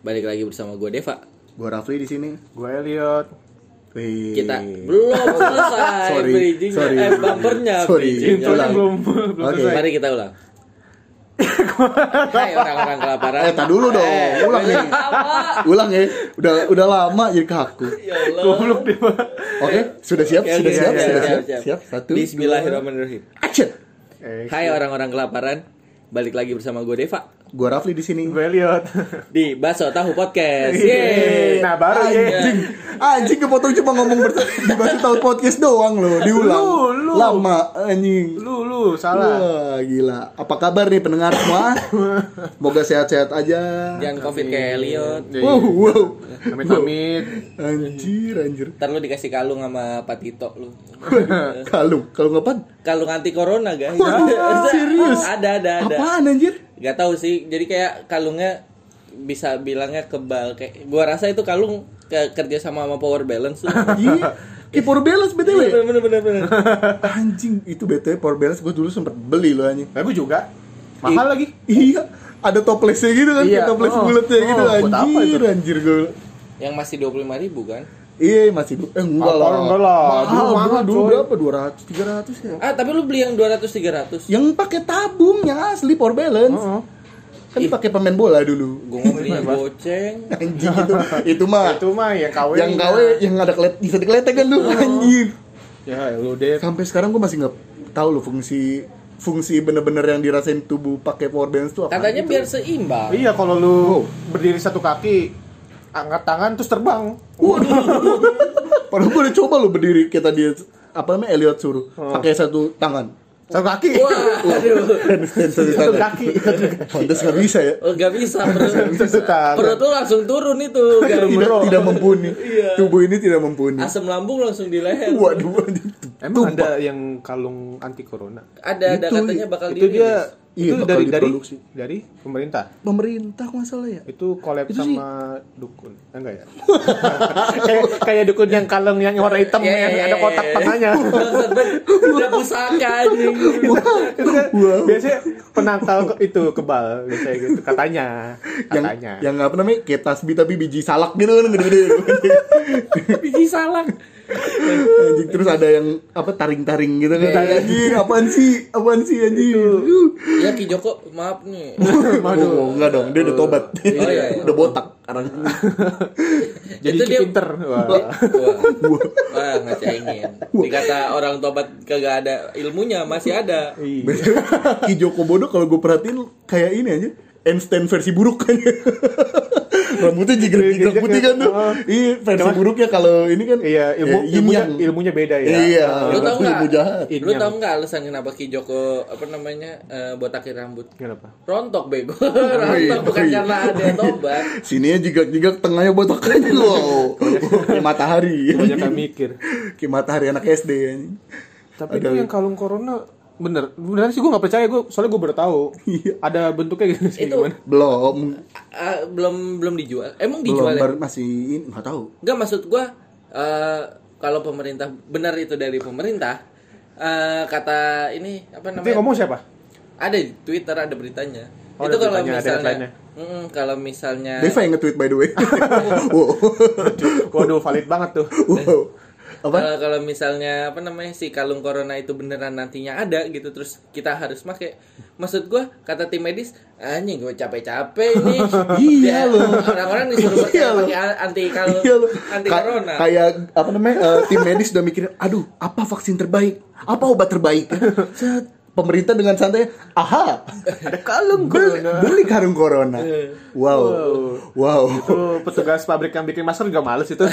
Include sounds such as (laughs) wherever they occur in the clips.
Balik lagi bersama gue Deva. Gua Rafli di sini. Gue Elliot. Wih. Kita belum selesai Sorry, bridging sorry. eh bumpernya Sorry. bridgingnya. Belum belum Oke. selesai. Mari kita ulang. (laughs) Hai orang-orang kelaparan. Eh, tak dulu dong. Eh, Ulang nih. Ulang ya. Udah udah lama jadi kaku. Ya Allah. Goblok dia. Pak. Oke, sudah siap? Oke, sudah oke, siap? siap, Sudah siap, siap? siap. Siap. Satu. Bismillahirrahmanirrahim. Action. Eh, Hai orang-orang kelaparan. Balik lagi bersama gue Deva Gua Rafli di sini. Gue Elliot. di Baso Tahu Podcast. Yeay. Yeay. Nah, baru ya. Anjing, anjing kepotong cuma ngomong di bahasa tahu podcast doang loh, diulang. Lu, lu. Lama anjing. Lu lu salah. Wah, gila. Apa kabar nih pendengar semua? Semoga sehat-sehat aja. Jangan covid kayak Elliot. Jadi, Wow, wow. Amit-amit. Anjir, anjir. Ntar lu dikasih kalung sama Pak Tito lu. (laughs) Kalung, kalung apaan? Kalung anti corona guys. Wah, (laughs) serius? Ada ada ada. Apaan anjir? Gak tahu sih. Jadi kayak kalungnya bisa bilangnya kebal kayak gua rasa itu kalung ke kerja sama sama power balance tuh. (laughs) Iya. Kayak power balance Iya, BTW. bener bener bener. bener. (laughs) Anjing, itu BTW power balance gue dulu sempet beli loh anjing. Gue juga. Mahal lagi. Iya, ada toplesnya gitu kan, Iya. toples Oh, bulatnya gitu oh, apa anjir, itu? anjir gue. Yang masih 25.000 ribu kan? Iya, masih du- eh enggak Apa, lah. enggak lah. Mahal, Dulu mahal, dulu coy. berapa? 200, 300 ya. Ah, tapi lu beli yang 200 300. Yang pakai tabung yang asli power balance. Heeh. Kan dipakai pemain bola dulu. Gua mau beli yang goceng. (laughs) Anjing itu. itu mah Itu mah yang KW. yang KW yang ada kelet bisa dikeletek kan lu anjir. Ya, lu deh. Sampai sekarang gue masih nggak tahu loh fungsi fungsi bener-bener yang dirasain tubuh pakai power balance tuh apa? Katanya biar seimbang. Iya, kalau lu berdiri satu kaki, angkat tangan terus terbang. (laughs) Padahal gue udah coba lo berdiri kita dia apa namanya Elliot suruh Oh. pakai satu tangan. Satu kaki. Wah, (laughs) satu Satu kaki. Pantes nggak bisa ya. Oh, gak bisa tangan. perut lu langsung turun itu. (laughs) Tidak, bro. tidak mumpuni. Iya. Tubuh ini tidak mumpuni. Asam lambung langsung di leher. Waduh. Emang ada yang kalung anti corona? Ada ada katanya bakal itu dia Iya, itu dari dari diproduksi. dari pemerintah. Pemerintah kok nggak salah ya. Itu collab Itu sih- sama dukun. Eh, enggak ya? (laughs) kayak kayak dukun yang kalung yang warna hitam Iya, yang iya, ada iya, kotak iya. tengahnya. (laughs) Udah pusaka anjing. itu kan Wow. biasanya penangkal itu kebal biasanya gitu katanya Yang katanya yang apa namanya? Kayak tasbih tapi biji salak gitu kan gede-gede. (laughs) Biji salak. Anjing terus ada yang apa taring-taring gitu kan. Iya. Anjing, apaan sih? Apaan sih anjing? Ya Ki Joko, maaf nih. (laughs) Oh, enggak dong, dia udah tobat. Oh, iya, iya. udah botak sekarang. (laughs) jadi Itu dia- pinter Wah. Wah, wah ngecengin. Dikata orang tobat kagak ada ilmunya, masih ada. Iya. Ki Joko Bodo kalau gue perhatiin kayak ini aja. Einstein versi buruk kan. (laughs) Rambutnya jigrek-jigrek Jigrek, putih kan tuh. oh. Iya, versi buruknya kalau ini kan iya ilmu ya, ilmunya ilmunya beda ya Iya, Lu tau nggak? ilmu jahat. Lu tau nggak alasan kenapa Ki Joko apa namanya eh, botakin rambut? kenapa Rontok bego. (laughs) iya, Rontok bukan oh iya. karena ada tobat. (laughs) Sininya jigak-jigak tengahnya botak aja wow. Kayak matahari. banyak yang mikir Kayak matahari anak SD tapi itu yang kalung corona bener beneran sih gue nggak percaya gue soalnya gue baru tahu Iya. ada bentuknya gitu sih Itu- gimana Belum. Ah, belum belum dijual. Emang Belum dijual ya? baru masih ini enggak tahu. Enggak maksud gua eh, kalau pemerintah benar itu dari pemerintah eh, kata ini apa itu namanya? ngomong siapa Ada di Twitter ada beritanya. Oh, itu kalau misalnya. Mm, kalau misalnya Deva yang nge-tweet by the way. (laughs) wow. waduh valid banget tuh wow. Apa? Kalau kalau misalnya apa namanya si kalung corona itu beneran nantinya ada gitu terus kita harus pakai. Maksud gua kata tim medis anjing gue capek-capek ini. (laughs) Iya Ya, loh. Orang-orang disuruh Iya pakai anti kalung Iya anti Ka- corona. Kayak apa namanya? eh, tim medis udah mikirin, aduh, apa vaksin terbaik? Apa obat terbaik? Set, (laughs) pemerintah dengan santai, aha, ada kalung beli, corona beli karung corona. Wow. Wow. itu petugas pabrik yang bikin masker juga males itu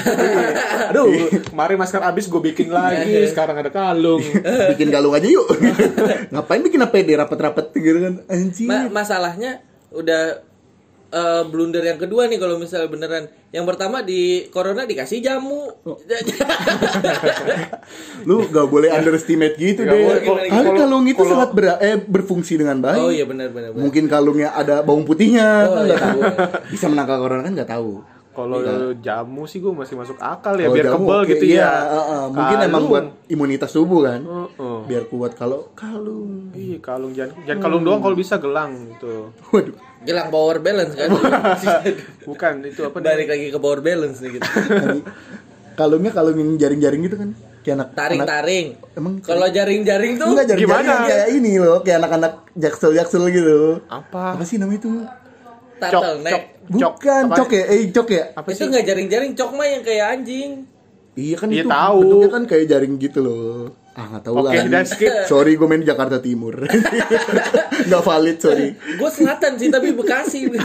(laughs) aduh kemarin masker habis gue bikin lagi sekarang ada kalung (laughs) bikin galung aja yuk. (laughs) Ngapain bikin APD rapat-rapat gitu kan? Anjing. Ma- masalahnya udah eh, blunder yang kedua nih kalau misalnya beneran. Yang pertama di corona dikasih jamu. Oh. (laughs) Lu gak boleh underestimate gitu Nggak deh. boleh. Kali Kalau- kalung itu sangat ber- eh, berfungsi dengan baik. oh iya benar benar. Mungkin kalungnya ada bawang putihnya, Oh, kan iya. tahu. Bisa menangkal corona kan nggak tahu. kalau jamu sih gue masih masuk akal ya Kalau biar jamu, kebal oke, gitu iya, ya uh, uh, mungkin emang Kalung. buat imunitas tubuh kan. Heeh. biar kuat kalau kalung. Iya, kalung jangan jangan kalung doang kalau bisa gelang gitu. Waduh. Gelang power balance kan. (laughs) Bukan itu apa Balik lagi ke power balance nih gitu. Kalungnya kalung yang jaring-jaring gitu kan. Kayak anak anak- Taring-taring. Emang Kalau jaring-jaring tuh Enggak jaring Gimana? kayak ini loh, kayak anak-anak jaksel-jaksel gitu. apa? Apa sih namanya itu? turtleneck. Bukan, Apa? cok ya, eh cok ya. Apa Itu nggak jaring-jaring, cok mah yang kayak anjing. Iya kan Iya, itu tahu. bentuknya kan kayak jaring gitu loh. Ah nggak tahu Oke, lah. dan skip. Sorry, gue main di Jakarta Timur. (laughs) Nggak valid, sorry. Gue selatan sih tapi Bekasi. Oh, (laughs)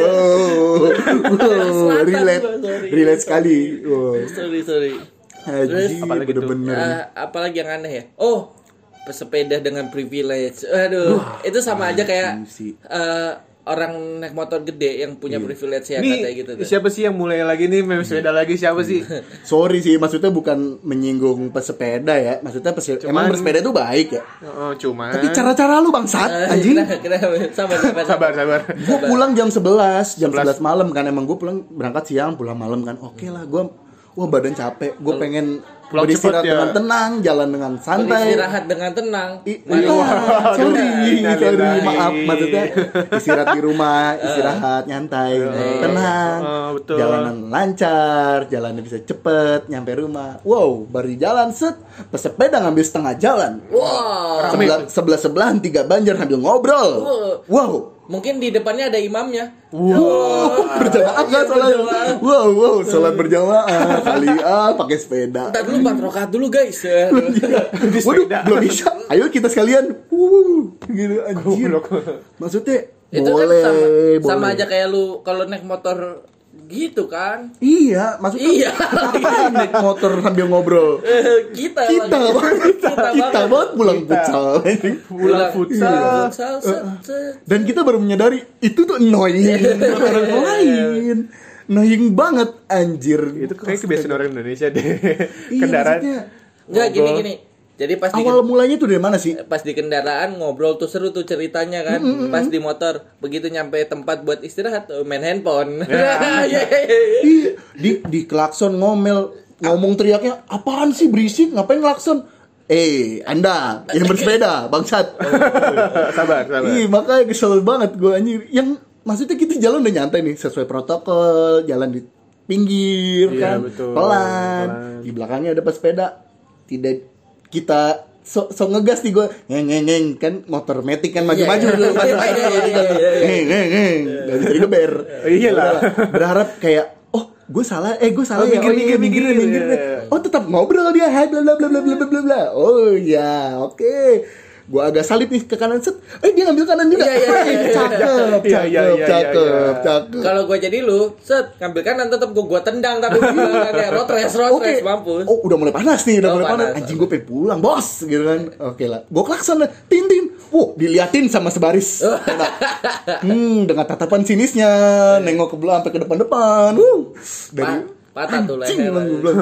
wow, Selatan relate, gua, sorry. relate sekali. Wow. sorry sorry. Haji, apalagi bener-bener. Eh, apalagi yang aneh ya? Oh, pesepeda dengan privilege. Aduh, itu sama aja kayak sih. eh, orang naik motor gede yang punya privilege ya katanya gitu. tuh. siapa sih yang mulai lagi nih meme sepeda lagi siapa sih? (laughs) Sorry sih, maksudnya bukan menyinggung pesepeda ya. Maksudnya pesepeda, emang bersepeda itu baik ya. Oh, cuman Tapi cara-cara lu bangsat, Eh, (laughs) anjing. kenapa? Sabar, sabar, sabar (laughs) sabar. Gue pulang jam 11, jam 11 malam kan emang gue pulang berangkat siang, pulang malam kan. Oke lah, gue wah badan capek, gue pengen Pulang beristirahat ya. dengan tenang, jalan dengan santai. Istirahat dengan tenang. I- iya, (laughs) sorry, sorry, maaf, maksudnya istirahat di rumah, (laughs) istirahat nyantai, tenang, Oh, betul. jalanan lancar, jalannya bisa cepet, nyampe rumah. Wow, baru di jalan set, pesepeda ngambil setengah jalan. Wow. Sebelah sebelah sebelahan tiga banjar sambil ngobrol. Wow, Mungkin di depannya ada imamnya. wow, (laughs) berjamaah nggak salah? Wow, wow, sholat berjamaah kali ah pakai sepeda. Ntar dulu empat rakaat dulu guys. Ya. (laughs) Waduh, belum bisa. Ayo kita sekalian. Uh, gitu anjir. Maksudnya Itu boleh, kan sama, boleh. sama aja kayak lu kalau naik motor gitu kan. Iya, maksudnya Iya. Naik motor sambil ngobrol. Eh, kita Kita banget, kita banget pulang futsal. Pulang futsal. Dan kita baru menyadari itu tuh annoying buat (laughs) orang lain. Annoying banget anjir. Itu kayak kebiasaan orang Indonesia deh. Iya, Kendaraan. Enggak gini Ngobrol. gini. Jadi pas di Awal mulanya tuh dari mana sih? pas di kendaraan ngobrol tuh seru tuh ceritanya kan. Pas di motor begitu nyampe tempat buat istirahat main handphone. (laughs) Iya, Iya, di di klakson ngomel ngomong teriaknya apaan sih berisik ngapain klakson eh anda yang bersepeda bangsat (laughs) sabar, sabar. Ih, makanya kesel banget gue anjir yang maksudnya kita jalan udah nyantai nih sesuai protokol jalan di pinggir Iya, kan betul. pelan Pelan. di belakangnya ada pesepeda tidak kita so, so ngegas nih gue neng neng neng kan motor metik kan maju-maju dulu kan neng neng neng dari tadi geber oh, iya lah berharap kayak oh gue salah eh gue salah mikir-mikir mikir, oh, iya, iya. mikir, oh tetap ngobrol dia. Hai bla bla bla bla bla bla oh ya oke. okay gue agak salip nih ke kanan set eh dia ngambil kanan juga Iya, iya, iya, iya. cakep Iya, cakep iya, iya, iya, cakep iya. cakep Kalau gue jadi lu, set ngambil kanan tetap gue gua tendang tapi kayak (laughs) road race road Oke, race mampus. oh udah mulai panas nih, udah Oh, mulai panas. panas. Anjing gue pengen pulang, bos, gitu kan. Oke lah, gue klakson lah, tin tin. Wow, diliatin sama sebaris. hmm, dengan tatapan sinisnya, nengok ke belakang sampai ke depan-depan. Wuh, dari Pa- patah tuh Anjing, leher. gue.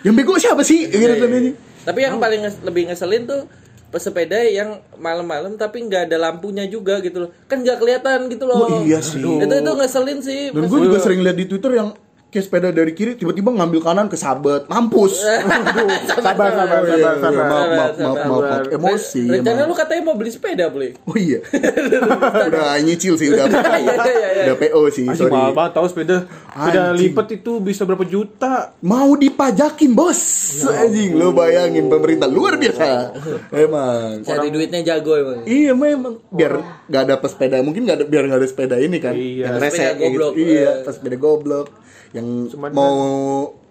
Yang bego siapa sih? Gitu Iya, kan iya. ini. Tapi yang paling lebih ngeselin tuh pesepeda yang malam-malam tapi nggak ada lampunya juga gitu loh. Kan nggak kelihatan gitu loh. Oh, iya sih. Itu itu ngeselin sih. Dan gue juga sering lihat di Twitter yang kayak sepeda dari kiri tiba-tiba ngambil kanan ke sabet, mampus. (laughs) Sabar, sabar, iya, sabar, iya, sabar. maaf, maaf, maaf, maaf. Emosi. Rencana lu katanya mau beli sepeda, beli. Oh (laughs) iya. udah nyicil sih udah. (laughs) Iya, iya, iya. udah PO sih, sorry. mahal banget tahu sepeda. Sepeda lipat itu bisa berapa juta? Mau dipajakin, Bos. Anjing, lo bayangin pemerintah luar biasa. Emang. Cari duitnya jago emang. Iya memang biar nggak ada pesepeda mungkin nggak ada biar nggak ada sepeda ini kan Iya. yang Pesepeda rese kayak gitu. goblok. iya Eh. pesepeda goblok yang Cuman mau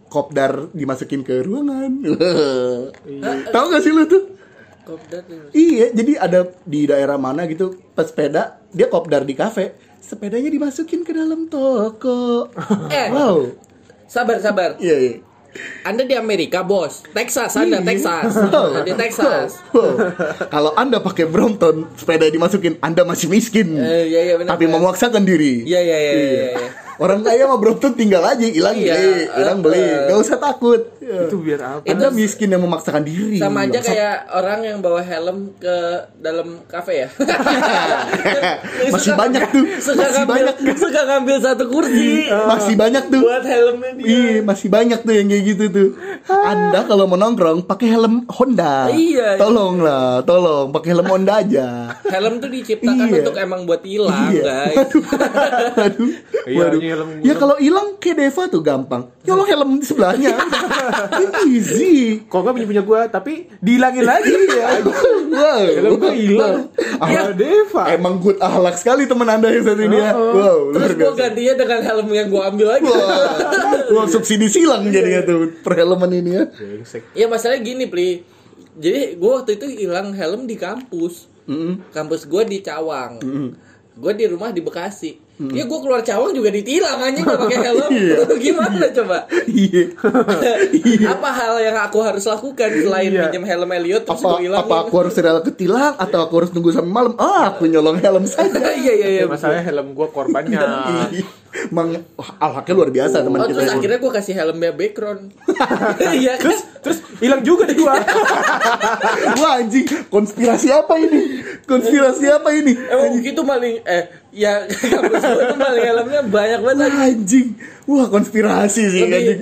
kopdar dimasukin ke ruangan (laughs) tahu gak sih lu tuh Kopdar iya jadi ada di daerah mana gitu pesepeda dia kopdar di kafe sepedanya dimasukin ke dalam toko (laughs) Eh. wow Sabar, sabar. iya iya Anda di Amerika, bos. Texas, Anda (laughs) Texas. Wow. Di Texas. Kalau Anda pakai Brompton, sepeda dimasukin, Anda masih miskin. Eh, iya, iya, benar, tapi memaksakan diri. Iya, iya, iya, iya. iya. Orang kaya mah bro tuh tinggal aja hilang Iya, beli, hilang eh, beli. eh. Gak usah takut. Ya. Itu biar apa? Anda miskin yang memaksakan diri. sama aja Bangsat. kayak orang yang bawa helm ke dalam kafe ya (laughs) Masih Suka- banyak tuh, (laughs) suka masih ngambil banyak. suka ngambil satu kursi (laughs) masih banyak tuh. buat helmnya dia Iya, masih banyak tuh yang kayak gitu tuh. Anda kalau mau nongkrong pakai helm Honda. Iya. Tolong lah, tolong pakai helm Honda aja. helm tuh diciptakan Iya. untuk emang buat hilang Iya. guys Aduh. Iya, Waduh. Ini helm- Ya kalau hilang kayak Deva tuh gampang. Nyolong helm di sebelahnya. (laughs) Ini easy. Kok gak punya punya gue, tapi dihilangin lagi (laughs) ya. Wow. Helm gue hilang. Ah, Sama Deva. Emang good ahlak sekali teman Anda yang satu ini ya. Wow, luar terus gue gantinya dengan helm yang gue ambil lagi Wah, wah, subsidi silang jadinya tuh perhelman ini ya. Ya masalahnya gini pli jadi gue waktu itu hilang helm di kampus Mm-mm. kampus gue di Cawang gue di rumah di Bekasi ya gue keluar Cawang juga ditilang anjing gak pakai helm (laughs) Iya. gimana coba Iya. Iya. (laughs) apa hal yang aku harus lakukan selain Iya. pinjam helm Elliot terus Apa, gue aku harus rela ketilang atau aku harus nunggu sampai malam? Ah, aku nyolong helm (laughs) saja. iya iya iya Ya, masalahnya helm gue korbannya. Mang, wah, alhaknya luar biasa teman Oh kita. terus akhirnya gue kasih helmnya background Iya kan Terus hilang juga di gua. Wah anjing, konspirasi apa ini? Konspirasi apa ini? Emang gitu maling Eh ya (laughs) kampus gue tuh maling helmnya banyak banget Wah anjing, wah konspirasi sih Lebih anjing.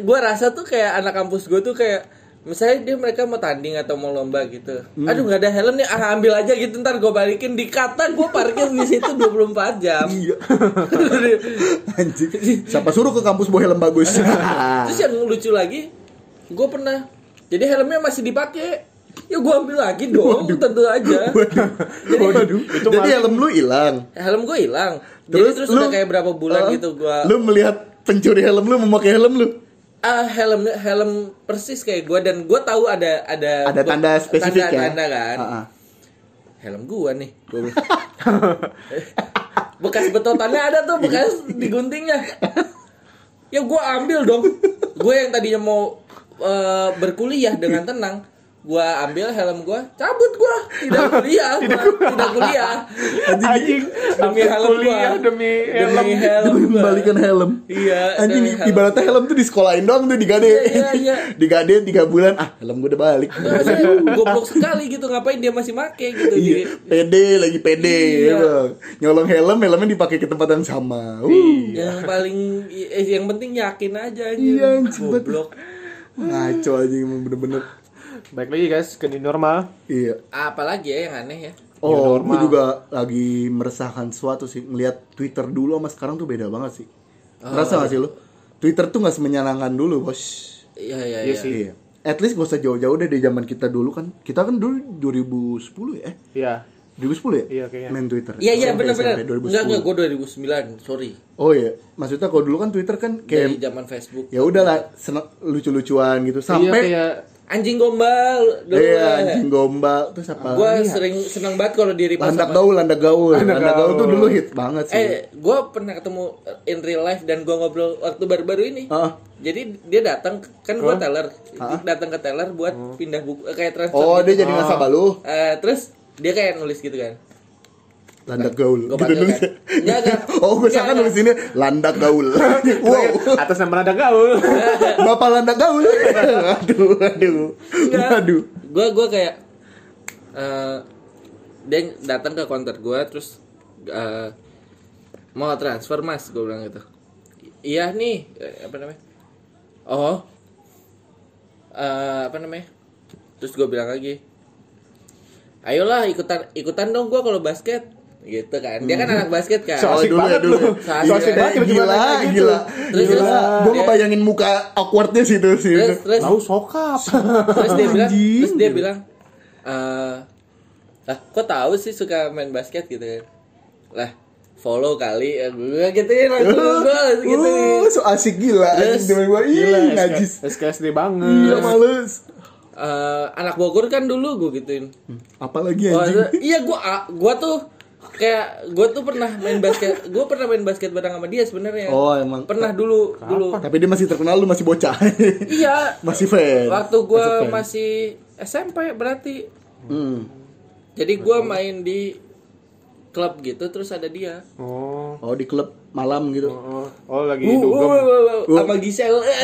Gue rasa tuh kayak anak kampus gue tuh kayak Misalnya dia mereka mau tanding atau mau lomba gitu Aduh nggak ada helm nih ah, ambil aja gitu Ntar gue balikin Dikata gue parkir di situ 24 jam Iya. (laughs) Anjing. Siapa suruh ke kampus bawa helm bagus? Terus yang lucu lagi Gue pernah Jadi helmnya masih dipakai Ya gue ambil lagi dong Tentu aja. (laughs) Jadi Waduh. Jadi helm lu hilang. helm gue hilang. Jadi terus udah kayak berapa bulan ah, gitu gue Lu melihat pencuri helm lu memakai helm lu. ah helm helm persis kayak gue dan gue tahu ada ada Ada tanda spesifik ya. tanda kan? Ah, ah. helm gue nih. (laughs) Bekas betotannya ada tuh bekas diguntingnya ya gue ambil dong. Gue yang tadinya mau eh, berkuliah dengan tenang gue ambil helm gue cabut gue tidak kuliah gua. tidak kuliah (laughs) Anjing. demi helm kuliah gua. demi helm. demi helm Demi gua. membalikan helm. Iya, Anjing helm. ibaratnya helm tuh di sekolahin doang tuh digade. Iya, iya, iya. (laughs) digade 3 bulan, ah helm gue udah balik. Maksudnya goblok sekali gitu ngapain dia masih make gitu Iya, Jadi- pede lagi pede Iya. ya bang. Nyolong helm, helmnya dipakai ke tempat yang sama. Uh, yang paling eh, yang penting yakin aja anjing. Iya, anjing, goblok ngaco aja emang bener-bener. Baik lagi guys ke new normal. Iya. apalagi ya yang aneh ya Oh, normal. gue juga lagi meresahkan sesuatu sih. Ngeliat Twitter dulu sama sekarang tuh beda banget sih. Merasa gak sih lo? Twitter tuh gak semenyenangkan dulu, bos. iya iya Iya iya sih. Iya. At least gak usah jauh-jauh deh dari zaman kita dulu kan. Kita kan dulu 2010 ya? Iya. 2010 ya? Iya, kayaknya. Main Twitter. iya iya benar-benar SMP, 2010. enggak enggak gue 2009 sorry Oh iya, maksudnya kalau dulu kan Twitter kan dari kayak zaman Facebook ya udahlah seneng lucu-lucuan gitu Iya sampai kayak anjing gombal dulu iya anjing gombal terus apa? gue lagi ya? sering seneng banget kalau diri landak gaul, landak gaul, Landak landak gaul tuh gaul. dulu hit banget sih. eh gue pernah ketemu in real life dan gue ngobrol waktu baru-baru ini Ah. jadi dia datang kan gue teller datang ke teller buat pindah buku eh, kayak transfer Oh, gitu. dia jadi nasabah lu, Eh, terus dia kayak nulis gitu kan landak gaul. Gua Gitu nulis. kan. Enggak, enggak. (laughs) Oh, gue sangka nulis ini landak gaul. (laughs) wow, atas nama ada gaul. (laughs) Bapak landak gaul. aduh, aduh. Enggak. Aduh. gue gue kayak eh dia datang ke counter gue terus eh, mau transfer mas gue bilang gitu iya nih eh, apa namanya oh eh, apa namanya terus gue bilang lagi ayolah ikutan ikutan dong gue kalau basket gitu kan dia kan anak basket kan So asik dulu ya, banget dulu ya. So asik So asik banget gila, kayak gitu. gila. Terus, gila. terus, Gue dia- ngebayangin muka awkwardnya sih tuh sih. terus terus Tahu sokap. terus dia bilang Anjing. terus dia bilang eh lah kok tahu sih suka main basket gitu kan lah follow kali gue gituin langsung gue gitu Uh, so asik gila. Terus, Anjing, gua, Gila, ih, najis. SKSD Iya, banget. males. Eh, anak Bogor kan dulu gue gituin Apalagi Oh, anjing. itu- iya gue gue tuh kayak gue tuh pernah main basket gue pernah main basket bareng sama dia sebenarnya Oh, emang. pernah dulu dulu Tapi dia masih terkenal lu masih bocah. iya masih fan. waktu gue Masih SMP berarti Hmm. jadi gue main di klub gitu terus ada dia Oh. Oh, di klub malam gitu. Oh, oh lagi Uh, uh, dugem. uh, uh, uh, sama Gisel eh.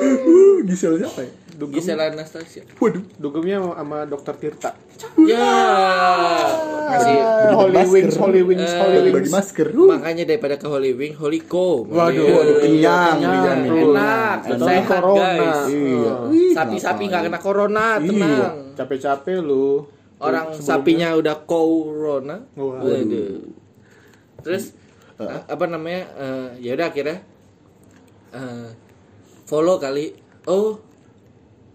Uh, Gisel siapa ya? Gisel Anastasia Waduh. Dugemnya sama dokter Tirta. ya masih Ah, Holy masker. Wings, Holy Wings, Eh, Holy Bagi Wings. masker. Uh. makanya daripada ke Holy Wing Holy Co Waduh, Iya. waduh, kenyang, enak sehat Corona. guys Iya. Sapi-sapi nggak kena corona tenang Capek-capek lu. orang Sebelumnya. sapinya udah corona. Waduh. terus a- apa namanya eh, ya udah akhirnya eh, follow kali oh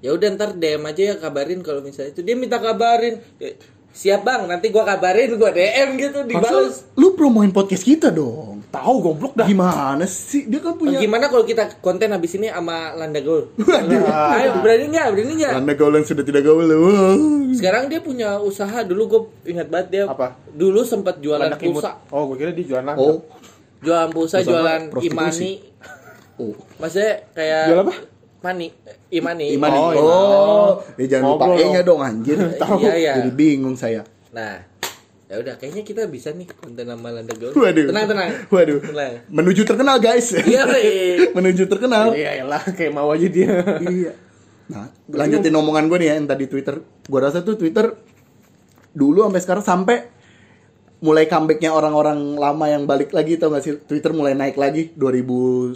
ya udah ntar DM aja ya kabarin kalau misalnya itu dia minta kabarin Ya, siap bang nanti gua kabarin gua DM gitu dibalas Harusnya lu promoin podcast kita dong. Tahu goblok dah. Gimana sih? Dia kan punya Gimana kalau kita konten habis ini sama Landa Gol? (laughs) Ayo, berani nggak? Berani nggak? Anda gaul yang sudah tidak gaul. Wah. Sekarang dia punya usaha dulu gue ingat banget dia. Apa? Dulu sempat jualan imut. pulsa, Oh, gue kira dia jualan. Oh, jualan pulsa, jualan imani. oh. Maksudnya kayak Jual apa? Mani, imani. Imani. Oh, Oh, ya jangan lupa E-nya dong. anjir. (laughs) Iya, iya. Jadi bingung saya. Nah, ya udah kayaknya kita bisa nih konten sama Landa. Waduh. Tenang, tenang. Waduh. Tenang. Menuju terkenal, guys. (laughs) Iya. (laughs) Menuju terkenal. Iya, lah kayak mau aja dia. Iya. Nah, lanjutin omongan gue nih ya yang tadi Twitter. Gue rasa tuh Twitter dulu sampai sekarang sampai mulai comebacknya orang-orang lama yang balik lagi tau gak sih? Twitter mulai naik lagi 2019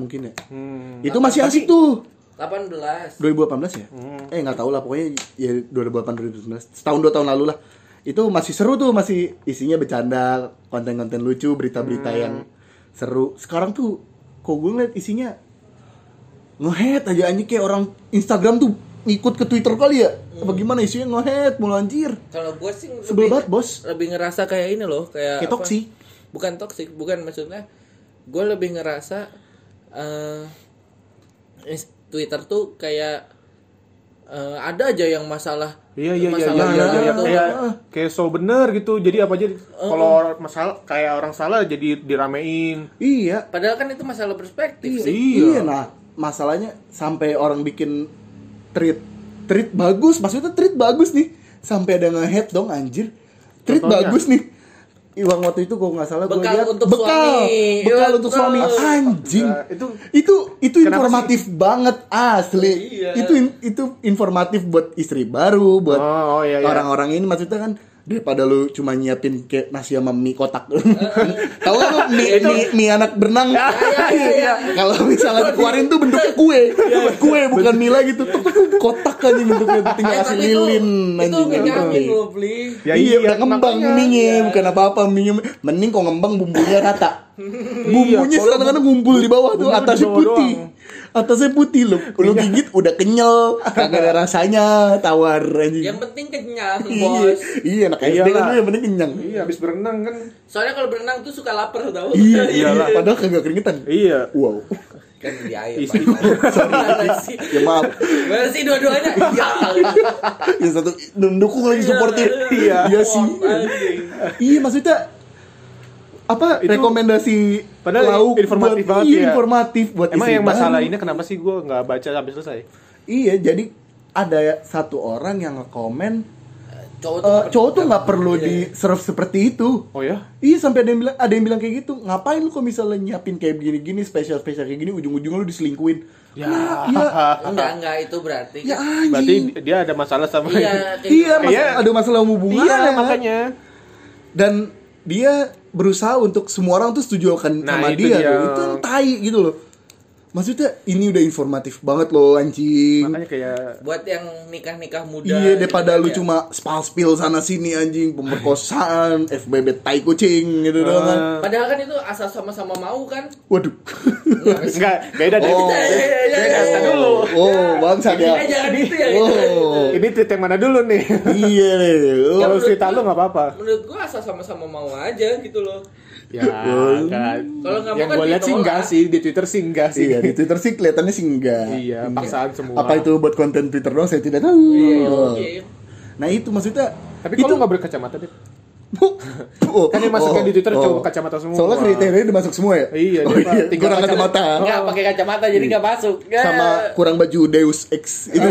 mungkin ya. Hmm. itu masih asik tuh. 18. 2018 ya? Eh nggak tahu lah pokoknya ya 2018 2019 setahun dua tahun lalu lah. Itu masih seru tuh masih isinya bercanda konten-konten lucu berita-berita yang seru. Sekarang tuh kok gue ngeliat isinya ngehead aja anjing kayak orang Instagram tuh ngikut ke Twitter kali ya apa gimana isinya ngehead mulu anjir Kalau gue sih Sebel lebih- banget, Bos. Lebih ngerasa kayak ini loh, kayak Kayak apa? toksik. Bukan toksik, bukan maksudnya. Gue lebih ngerasa eh is- Twitter tuh kayak eh, ada aja yang masalah. Iya iya iya iya iya, gitu. iya. kayak kayak so bener gitu. Jadi apa aja kalau orang masalah kayak orang salah jadi diramein. iya Padahal kan itu masalah perspektif Iya, sih. iya. nah masalahnya sampai orang bikin tweet tweet bagus, maksudnya tweet bagus nih, sampai ada nge-head dong anjir. Tweet Contohnya? bagus nih. Iwang waktu itu kalau nggak salah gue lihat untuk bekal, suami. bekal Iya, untuk suami anjing. Nah, itu itu itu informatif banget asli. Iya. Itu itu informatif buat istri baru, buat Oh, oh, iya, iya. orang-orang ini maksudnya kan daripada lu cuma nyiapin kayak nasi sama mie kotak. Tahu kan lu mie, mie, mie anak berenang? iya, Kalau misalnya dikeluarin tuh bentuknya kue. kue bukan mie lagi tuh. Kotak aja bentuknya tinggal Eh, kasih tapi itu- lilin Itu anjing. loh, beli. iya, Ya iya, udah ngembang mie bukan apa-apa mie Mending kok ngembang bumbunya rata. Bumbunya kadang-kadang ngumpul di bawah tuh, atasnya putih. Atasnya putih lu, lu gigit udah kenyal, kagak ada rasanya, tawar anjing. Yang penting kenyang, Iya, bos. iya anak SD Iyalah. kan lu yang penting kenyang. Iya, habis berenang kan. Soalnya kalau berenang tuh suka lapar tau. Iya, (laughs) Iyalah. padahal kagak keringetan. Iya. Wow. kan di air. Isi. (laughs) Sorry. sih? Ya maaf. Mana sih dua-duanya? Iya. (laughs) Yang satu mendukung lagi supportir. Iya. Iya sih. Iya maksudnya apa Itu- rekomendasi Padahal lauk informatif buat, banget iya, ya. informatif buat Emang yang masalah baru. ini kenapa sih gue nggak baca sampai selesai? Iya, jadi ada satu orang yang nge-komen Cowok tuh cowok tuh nggak perlu Iya. di serve seperti itu. Oh ya? Iya sampai ada yang bilang ada yang bilang kayak gitu. Ngapain lu kok misalnya nyiapin kayak begini-gini spesial spesial kayak gini ujung-ujungnya lu diselingkuin. Ya. (laughs) Iya. enggak enggak itu berarti. Ya Berarti anjing. dia ada masalah sama Iya, Iya, gitu. mas- Iya. ada masalah hubungan. Iya, makanya. Dan dia berusaha untuk semua orang tuh setuju akan Nah, sama itu dia. dia. tuh. Itu tai gitu loh. Maksudnya ini udah informatif banget loh anjing. Makanya kayak buat yang nikah-nikah muda. Iya gitu daripada kan lu ya. cuma spal-spil sana sini anjing pemerkosaan (laughs) FBB tai kucing gitu doang kan. eh, Padahal kan itu asal sama-sama mau kan. Waduh. (laughs) enggak beda deh. Oh. Iya, iya, iya, Beda, iya. dulu. Oh, bangsa dia. jangan gitu ya gitu. Oh. Ini tweet yang mana dulu nih? Iya nih. Oh. Kalau cerita gua- lu nggak apa-apa. Menurut gua asal sama-sama mau aja gitu loh. Ya, kan. Kalau nggak mau Yang kan gue lihat sih enggak sih di Twitter sih enggak sih. Iya di Twitter sih kelihatannya sih enggak. Iya, paksaan semua. Apa itu buat konten Twitter doang saya tidak tahu. Iya, Oh. iya. Nah itu maksudnya. Tapi itu kalau nggak berkacamata deh. Oh, Kan yang masuknya di Twitter cowok kacamata semua. Soalnya kriterianya udah masuk semua ya? Iya, oh, iya. tinggal kurang kacamata. kacamata. Enggak pakai kacamata jadi nggak masuk. Oh. Sama kurang baju Deus Ex itu.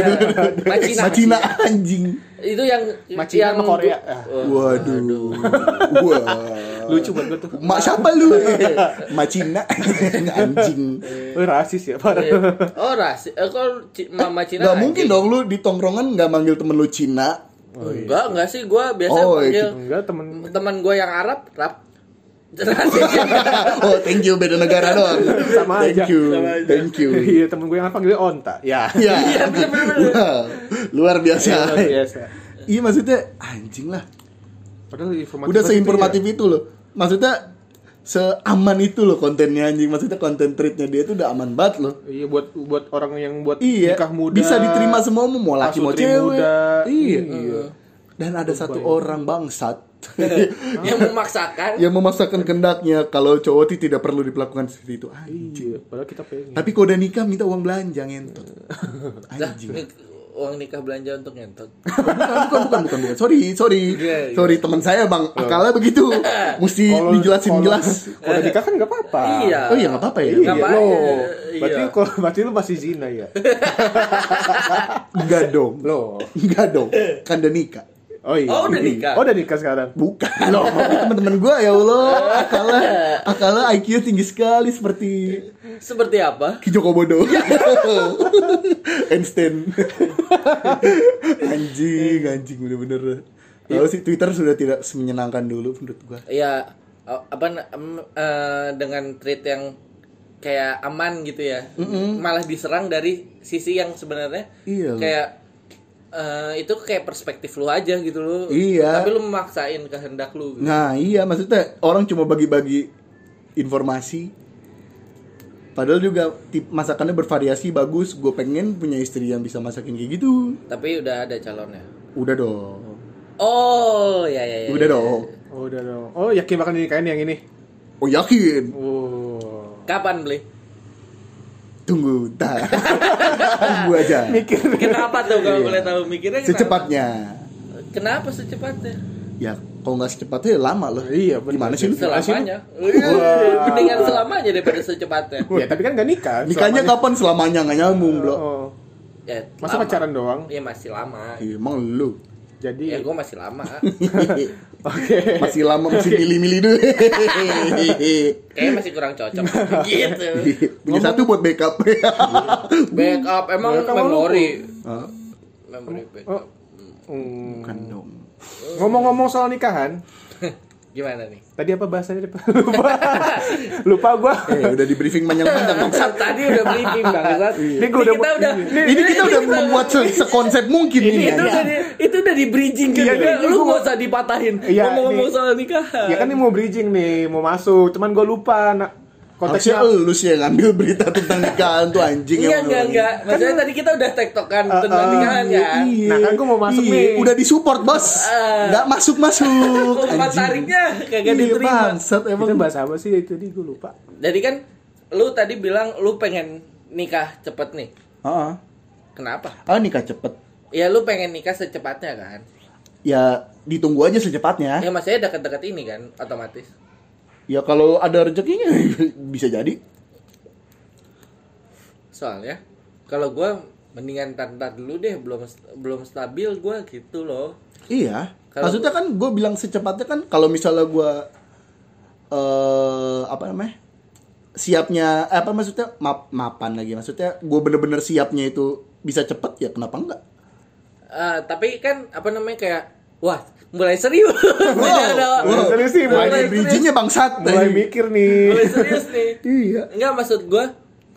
Macina. Macina anjing. itu yang Macina yang sama Korea. Ah. Waduh. Lucu buat gue tuh. Mak siapa lu? (laughs) Mak Cina. Anjing. Oh, rasis ya, parah. Iya. Oh rasi, eh, kok Ci- mama Cina Gak anjing? mungkin dong lu di tongkrongan gak manggil temen lu Cina. Enggak, enggak sih gue biasa Oh, panggil Enggak, temen teman gue yang Arab, rap. (laughs) Rasis. (laughs) oh, thank you beda negara doang. Sama thank aja. you. Sama aja. Thank you. Iya, temen gue yang panggil onta. Ya. Ya. Wow. Luar biasa. Biasa. Iya maksudnya anjing lah. Padahal informatif. Udah seinformatif itu loh. Maksudnya seaman itu loh kontennya anjing. Maksudnya konten treatnya dia tuh udah aman banget loh. Iya buat buat orang yang buat Iya. nikah muda. Bisa diterima semua mau laki mau cewek. muda. Iya. Iya. Dan ada satu orang bangsat (laughs) yang memaksakan. yang memaksakan kendaknya kalau cowok itu tidak perlu diperlakukan seperti itu. Anjing. Iya, padahal kita pengen. Tapi kalau udah nikah minta uang belanja ngentot. Anjing. Uang nikah belanja untuk ngentot. bukan, bukan, bukan, bukan, bukan. Sorry, sorry. Iya, iya. Sorry teman saya bang, akalnya begitu. (laughs) Mesti Kalau- dijelasin kalau- jelas. (laughs) Kalau nikah kan nggak apa-apa. Iya. Oh iya nggak apa-apa ya. Nggak Iya, apa-apa. loh. Iya. Berarti kalau berarti lu masih zina ya? (laughs) Enggak dong. Loh. Enggak dong. Kan udah nikah. Oh iya. Oh, udah nikah? Oh, udah nikah sekarang. Bukan loh, tapi teman-teman gue ya Allah, akalnya, akalnya IQ tinggi sekali seperti Seperti apa? Ki Joko Bodo. (laughs) Einstein. anjing, anjing bener-bener. Lalu sih Twitter sudah tidak semenyenangkan dulu menurut gua. Ya oh, apa em, eh, dengan treat yang kayak aman gitu ya. Malah diserang dari sisi yang sebenarnya Iya, kayak eh, itu kayak perspektif lu aja gitu lu. Iya. Tapi lu memaksain kehendak lu. gitu. Nah iya maksudnya orang cuma bagi-bagi informasi Padahal juga tip masakannya bervariasi bagus Gue pengen punya istri yang bisa masakin kayak gitu Tapi udah ada calonnya. Udah dong Oh, ya ya ya. Udah ya. dong Oh, udah dong. Oh, yakin bakal dinikahin yang ini? Oh yakin Oh. Kapan beli? Tunggu Ntar Tunggu aja Mikir. Kenapa tuh kalau boleh tahu mikirnya kenapa? Secepatnya Kenapa secepatnya? Ya kalau nggak secepatnya ya lama loh Iya, bener. Gimana sih lu? Selamanya. Mendingan selamanya daripada secepatnya. ya, tapi kan gak nikah. Nikahnya selamanya. kapan selamanya nggak nyambung bro Oh. Ya, Masa lama. pacaran doang? Iya masih lama. Iya, Emang lu Jadi Ya gue masih lama. (laughs) Oke. Masih lama masih milih-milih dulu (laughs) Kayaknya masih kurang cocok. (laughs) gitu. Punya satu buat backup Backup emang Backup memori. Hah? Memori backup. Oh. Hmm. Bukan dong Ngomong-ngomong soal nikahan, Gimana nih? tadi apa bahasanya? Lupa. (laughs) Lupa gua. Eh udah di briefing panjang-panjang bangsat. Tadi udah briefing banget. Ini gua udah kita udah Ini kita udah membuat se- sekonsep mungkin ini. itu udah di, itu udah di bridging kan Iya, Lu gak usah dipatahin. Iya, Ngomong-ngomong nih. soal nikahan. Ya kan ini mau bridging nih, mau masuk. Cuman gua lupa konteksnya. lu sih yang ngambil berita tentang nikahan tuh anjing Iya enggak enggak. Maksudnya tadi kita udah tektokan Ah, tentang ah, nikahan kan. Iya. Nah, kan gua mau masuk Iya, nih. Udah disupport bos. Ah. Nggak masuk masuk. Umpan tariknya kagak Iya, diterima. bangsat emang. Kita bahas apa sih itu tadi gua lupa. Jadi kan lu tadi bilang lu pengen nikah cepet nih. Heeh. Kenapa? Ah nikah cepet. Ya lu pengen nikah secepatnya kan? Ya ditunggu aja secepatnya. Ya maksudnya dekat-dekat ini kan otomatis. Ya kalau ada rezekinya (laughs) bisa jadi. Soalnya kalau gua mendingan tantar dulu deh belum belum stabil gua gitu loh. Iya. Kalau- Maksudnya kan gue bilang secepatnya kan kalau misalnya gue eh apa namanya siapnya eh, apa maksudnya map mapan lagi maksudnya gue bener-bener siapnya itu bisa cepet ya kenapa enggak? Eh, tapi kan apa namanya kayak wah mulai serius. Mulai ada- wow. Serius sih, mulai Mulai serius. bridgingnya bangsat. Mulai mikir nih. Mulai (laughs) serius nih. Iya. Enggak maksud gua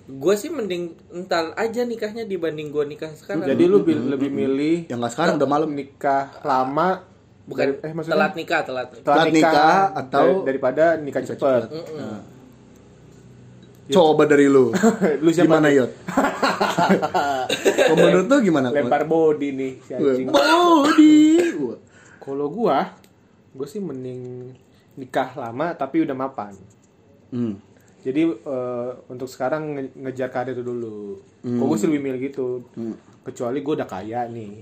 gua sih mending entar aja nikahnya dibanding gua nikah sekarang. Jadi lu bil- lebih milih Yang nggak sekarang udah malam. nikah lama bukan dari- eh maksudnya telat nikah, telat nikah. telat Telat nikah atau- dari- daripada nikah cepat. Coba dari lu. (laughs) lu siapa? gimana? Yot? (laughs) Menurut lu gimana? Lempar body nih si anjing. Body. Kalau gua, gua sih mending nikah lama tapi udah mapan. Hmm. Jadi eh, untuk sekarang nge- ngejar karir dulu. Kok gue sih lebih milih gitu. Hmm. Kecuali gue udah kaya nih.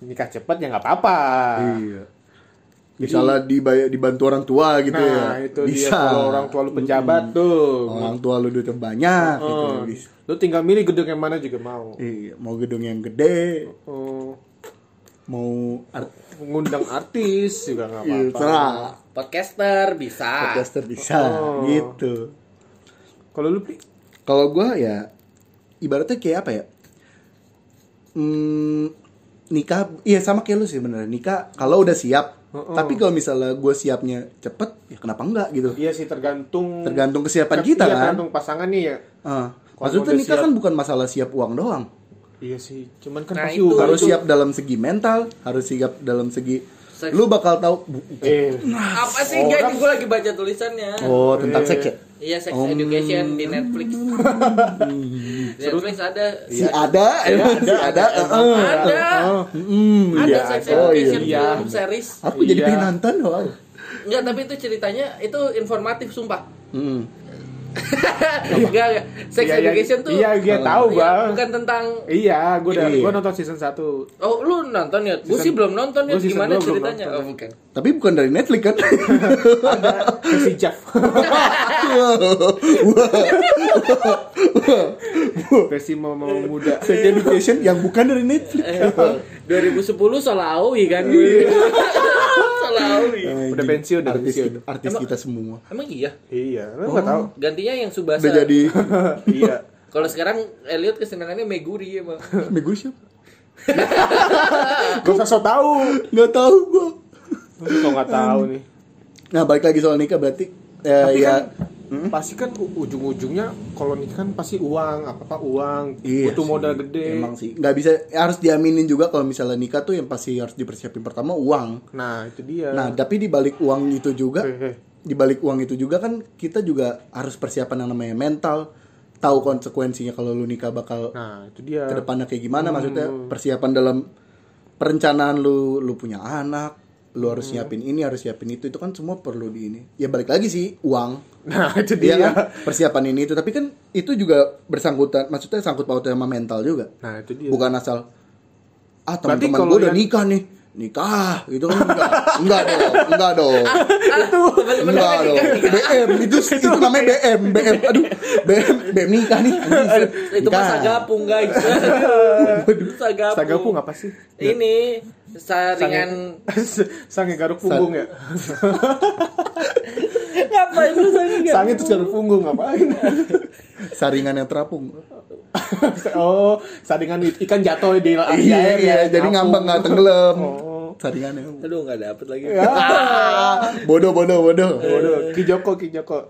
Nikah cepet ya nggak apa-apa. Iya. Misalnya dibayar dibantu orang tua gitu Nah, ya. itu bisa. dia kalau orang tua lu pejabat tuh. Orang tua lu duitnya banyak gitu. Oh, Bisa. lu tinggal milih gedung yang mana juga mau. Iya, mau gedung yang gede, Oh, mau art Mengundang artis juga nggak iya, apa-apa. podcaster bisa. Podcaster bisa Oh. gitu. Kalau lu kalau gua ya ibaratnya kayak apa ya? Hmm, nikah iya sama kayak lu sih bener. Nikah kalau udah siap. Oh, oh. tapi kalau misalnya gue siapnya cepet ya kenapa enggak gitu. Iya sih tergantung tergantung kesiapan Iya, kita kan. tergantung pasangan nih ya. Ah, Kalau maksudnya nikah siap. kan bukan masalah siap uang doang Iya sih, cuman kan Nah, pasti itu. harus itu- siap dalam segi mental harus siap dalam segi Seks. lu bakal tahu bu- Eh, apa sih enggak gue lagi baca tulisannya. Oh tentang seks ya? Iya sex Om. education di Netflix. Di (laughs) Netflix ada. Si ada? Emang (laughs) si ada ada? Hmm, ada iya, sex oh, education iya. film series. Aku jadi Iya. pengen nonton wow. Enggak, tapi itu ceritanya itu informatif sumpah. Hmm. Enggak, enggak. Sex Iya, iya. education tuh Iya, dia tahu, Iya, Bang. Bukan tentang Iya, gue udah Iya. gua nonton season 1 Oh, lu nonton ya? Gue sih belum nonton ya. Gimana ceritanya? nonton. Oh, bukan. tapi bukan dari Netflix kan versi Jeff. versi mau mau muda. sex education yang bukan dari Netflix Eh, 2010 Solawi kan. Solawi. Udah pensiun, udah artis pensiun. artis kita semua Emang iya? Iya, lu nggak tahu. Gantinya yang Subasa. udah jadi (laughs) Iya. Kalau sekarang Elliot kesenangannya Meguri emang. (laughs) Megu siapa (laughs) Gak usah so tahu. nggak tahu gua Kok nggak tahu nih. nah balik lagi soal nikah berarti eh, Tapi ya kan pasti kan ujung-ujungnya kalau nikah kan pasti uang, apa-apa uang, Iya butuh sih. modal gede. Emang sih nggak bisa harus diaminin juga kalau misalnya nikah tuh yang pasti harus dipersiapin pertama uang. Nah, itu dia. Nah tapi di balik uang itu juga, di balik uang itu juga kan kita juga harus persiapan yang namanya mental, tahu konsekuensinya kalau lu nikah bakal Nah, itu dia. ke depannya kayak gimana. Maksudnya persiapan dalam perencanaan lu, lu punya anak, lu harus nyiapin ini, harus siapin itu, itu kan semua perlu di ini. Ya balik lagi sih uang. Nah, (laughs) itu Iya dia. kan persiapan ini itu tapi kan itu juga bersangkutan maksudnya sangkut pautnya sama mental juga Nah, itu dia. bukan asal ah teman-teman gue udah yang- nikah nih nikah gitu kan enggak (laughs) enggak dong enggak dong enggak dong BM itu itu namanya BM BM aduh BM BM nikah nih. Itu mah sagapung guys. (laughs) sagapung. Sagapung apa sih? Ini saringan Sange garuk punggung ya. Ngapain lu saringan? Sange terus garuk punggung ngapain? (laughs) saringan yang terapung (laughs) oh, saringan ikan jatuh di air iya air iya ya, jadi ngambang nggak tenggelam Oh. saringannya Aduh nggak dapet lagi. Ah, (laughs) bodoh bodoh bodoh Waduh, Ki Joko, Ki Joko.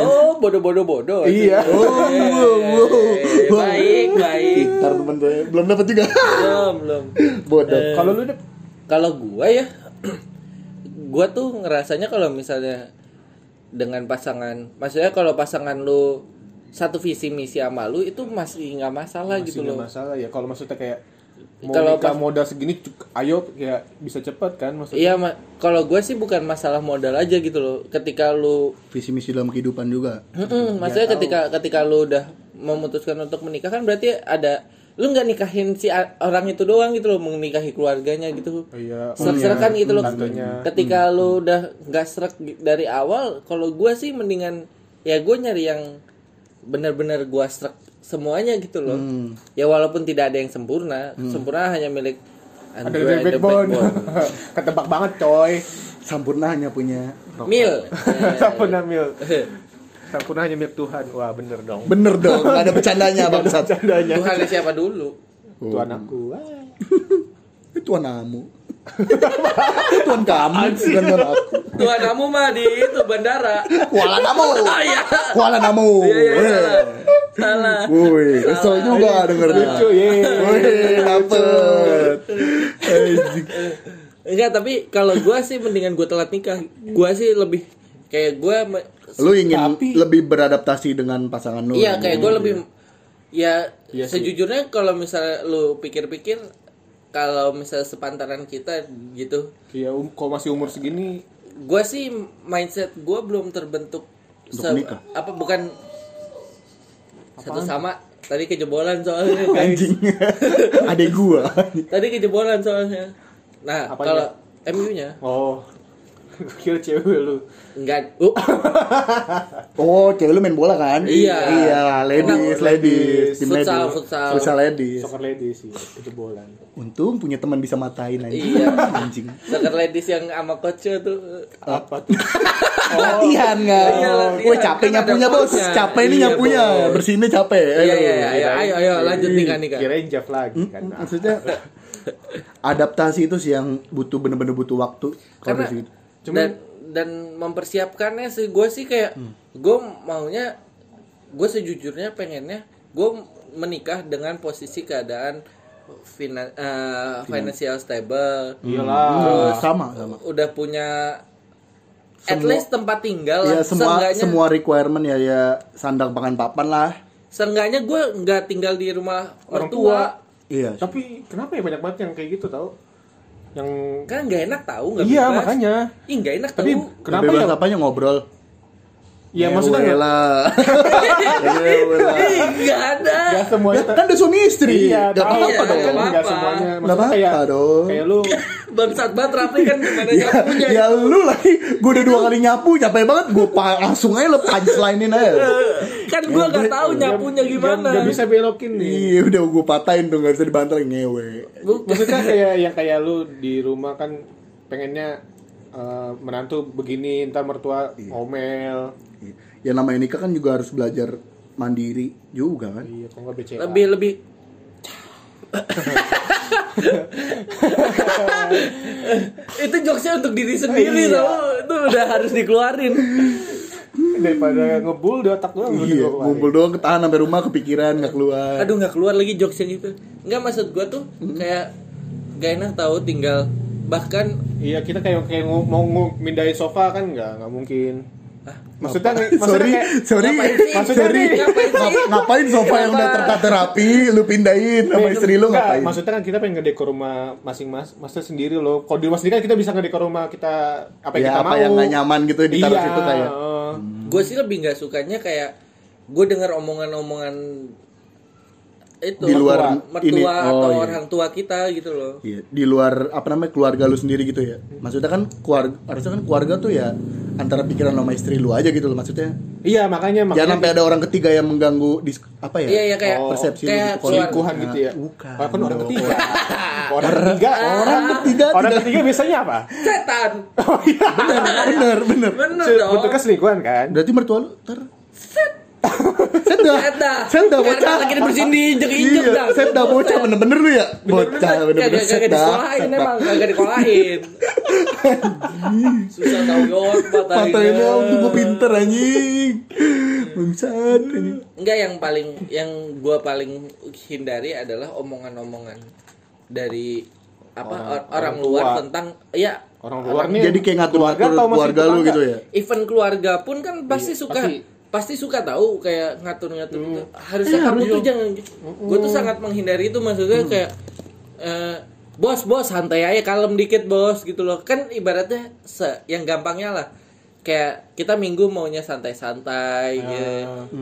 Oh bodoh bodoh bodoh. Iya. oh wow, wow. Eh, baik baik. Ntar temen saya belum dapat juga Belum belum. bodoh Kalau lu Dep? Kalau gua ya, (clears throat) gua tuh ngerasanya kalau misalnya dengan pasangan, maksudnya kalau pasangan lu satu visi misi sama lu itu masih nggak masalah Masih gitu nggak loh. masalah ya. Kalau maksudnya kayak mau Kalau nikah pas- modal segini, ayo ya bisa cepet kan maksudnya. Iya, ma- kalau gue sih bukan masalah modal aja gitu loh. Ketika lu, visi misi dalam kehidupan juga Mm-mm, maksudnya ketika ketika lu udah memutuskan untuk menikah kan berarti ada lu nggak nikahin si orang itu doang gitu loh, menikahi keluarganya gitu. Oh, iya. Serak-serakan gitu loh. Ketika lu udah nggak serak dari awal, kalau gue sih mendingan ya gue nyari yang benar-benar gue serak semuanya gitu loh. Ya walaupun tidak ada yang sempurna, sempurna hanya milik Ada the backbone. backbone. (laughs) Ketebak banget coy. Sampurna hanya punya. Mil. Sampurna (laughs) mil. (laughs) Sampurna hanya milik Tuhan. Wah, bener dong. bener dong nggak ada bercandanya bangsat Candanya. Tuhan siapa dulu? Itu anakku. Wah. (laughs) itu anamu Tuan kamu bukan tuan aku Tuhan kamu mah di itu bandara. Kuala Namu Oh (laughs) iya. Kuala Namu Iya iya salah. Salah. Woi, kesel juga dengernya. Lucu, ye. Woi, dapet. Enggak, tapi kalau gua sih mendingan gua telat nikah. Gua sih lebih kayak gua me- Lu ingin Tapi- lebih beradaptasi dengan pasangan lu. Iya, kayak gua lebih ya Iya sih. sejujurnya kalau misalnya lu pikir-pikir kalau misalnya sepantaran kita gitu, Iya, um, kalau masih umur segini gua sih mindset gua belum terbentuk Untuk se- apa bukan satu sama tadi kejebolan soalnya guys. (laughs) Anjing. Adek gua. Tadi kejebolan soalnya. Nah, kalau MU-nya oh Gue kira cewek lu. Enggak. Oh, (laughs) Oh, cewek lu main bola kan? Iya. Iya, ladies, Enak. ladies, tim Futsal, ladies. futsal. Futsal ladies. Soccer lady sih, itu bola. Untung punya teman bisa matain aja. Iya. (laughs) Anjing. soccer ladies yang sama coach tuh. Apa tuh? (laughs) latihan nggak? Iya, latihan. Wah capek Kan nyapunya bos, coachnya. capek ini Iya, nyapunya, bos. bersihnya capek. Iya, iya, iya. Ayo, kirain- ayo, ayo, lanjut nih kan, nih kan. Kirain Jeff lagi kan. Hmm, Maksudnya adaptasi itu sih yang butuh bener-bener butuh waktu. Karena dari situ. dan dan mempersiapkannya sih gue sih kayak Hmm. gue maunya gue sejujurnya pengennya gue menikah dengan posisi keadaan finan, eh, financial stable Iyalah. Terus- sama sama. udah punya at Semua- least tempat tinggal Ya lah semua semua requirement ya ya sandang pangan papan lah. seenggaknya gue nggak tinggal di rumah Orang mertua Iya. Tapi kenapa ya banyak banget yang kayak gitu tau? Yang kan nggak enak tahu nggak Iya, bebas. makanya. ih nggak enak Tapi tahu kenapa Bebas ya? apanya ngobrol? Ya maksudnya nggak lah. (laughs) Ih, nggak ada nggak semuanya. kan ada suami istri. Iya, Gak tahu, apa-apa iya, dong. nggak nggak apa-apa. semuanya. Nggak Maksudnya apa-apa kayak dong. kayak lu bangsat banget Rafli kan gimana (laughs) Ya, nyapunya ya lu lagi gue udah dua kali nyapu capek banget gue langsung aja lo punchline-in aja. (laughs) Kan gue nggak tahu nyapunya gimana. Gak bisa belokin nih. iya udah gue patahin tuh gak bisa dibantai ngewe. Maksudnya kayak yang kayak lu di rumah kan pengennya eh, menantu begini, ntar mertua ngomel. ya namanya nikah kan juga harus belajar mandiri juga kan. Iya, kok nggak BCA. lebih lebih (laughs) (laughs) itu jokesnya untuk diri sendiri Iya. loh itu udah harus dikeluarin. Daripada ngebul di otak doang iya ngumpul doang ketahan sampai rumah kepikiran gak keluar. Aduh nggak keluar lagi jokes yang itu. Nggak maksud gue tuh kayak gak enak tahu tinggal bahkan Iya, kita kayak kayak mau ngo- mindahin sofa kan nggak nggak mungkin. Maksudnya maksudnya sorry kayak sorry Ngapain sih? Maksudnya sorry nih, ngapain sih? Ngap- ngapain sofa yang udah tertata rapi lu pindahin sama istri lu Enggak, ngapain Maksudnya kan kita pengen ngedekor rumah masing-masing, maksudnya sendiri loh. Kalau di rumah sendiri kan kita bisa ngedekor rumah kita apa yang ya kita apa mau. yang gak nyaman gitu ditaruh iya, situ kayak eh. gue sih lebih nggak sukanya kayak gue dengar omongan-omongan itu Di luar mertua ini. atau Oh, iya. orang tua kita gitu loh Iya, di luar apa namanya keluarga lu sendiri gitu ya. Maksudnya kan keluarga harusnya kan keluarga tuh ya antara pikiran lo sama istri lu aja gitu loh maksudnya. Iya, makanya Jangan makanya sampai ada orang ketiga yang mengganggu dis, apa ya? iya iya kayak Oh, persepsi lu kayak gitu. keluar- selingkuhan gitu ya. Bukan. Oh, kan orang ketiga. (laughs) orang ketiga. Orang ketiga Orang tidak ketiga biasanya apa? setan Oh iya. bener bener bener. bener Se- dong Bentuknya selingkuhan kan? Berarti mertua lu ter Set dah. Setan. Set dah Karena bocah. lagi dibersihin diinjek-injek Iya, dah. set dah bocah bener-bener lu ya. Bocah bener-bener set kagak dah. disekolahin emang kagak dikolahin (laughs) susah tau yot Patahinnya untuk gue pinter anjing. Bangsat anjing. Enggak yang paling yang gua paling hindari adalah omongan-omongan dari apa or- orang, orang luar tua. tentang ya Orang luar nih. Jadi kayak ngatur-ngatur atau masih keluarga lu gitu ya. even keluarga pun kan pasti Iya, suka pasti. Pasti. suka tahu kayak ngatur-ngatur gitu. harusnya Iya, kamu harus tuh jangan gitu. Gue tuh sangat menghindari itu maksudnya kayak eh, bos bos santai aja kalem dikit bos gitu loh kan ibaratnya se yang gampangnya lah kayak kita minggu maunya santai-santai gitu.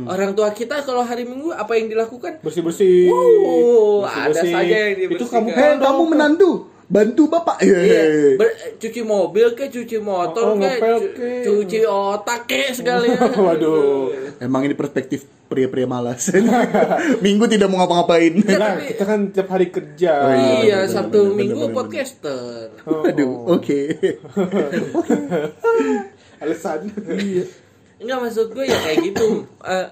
orang tua kita kalau hari minggu apa yang dilakukan bersih-bersih. Oh, ada Bersih-bersih. saja yang Itu dibersihkan. kamu Eh, kamu menantu, bantu bapak. Iya. Iya, ber- cuci mobil ke, cuci motor Oh, ke, cu- ke. cuci otak ke sekalian. (laughs) Waduh. Emang ini perspektif pria-pria malas. (laughs) Minggu tidak mau ngapa-ngapain. Nah, kita kan tiap hari kerja. Oh, iya. Iya, bener, Sabtu bener, Minggu bener, bener. podcaster. (laughs) Aduh, oke. Alasan. Enggak maksud gue ya kayak gitu. Eh,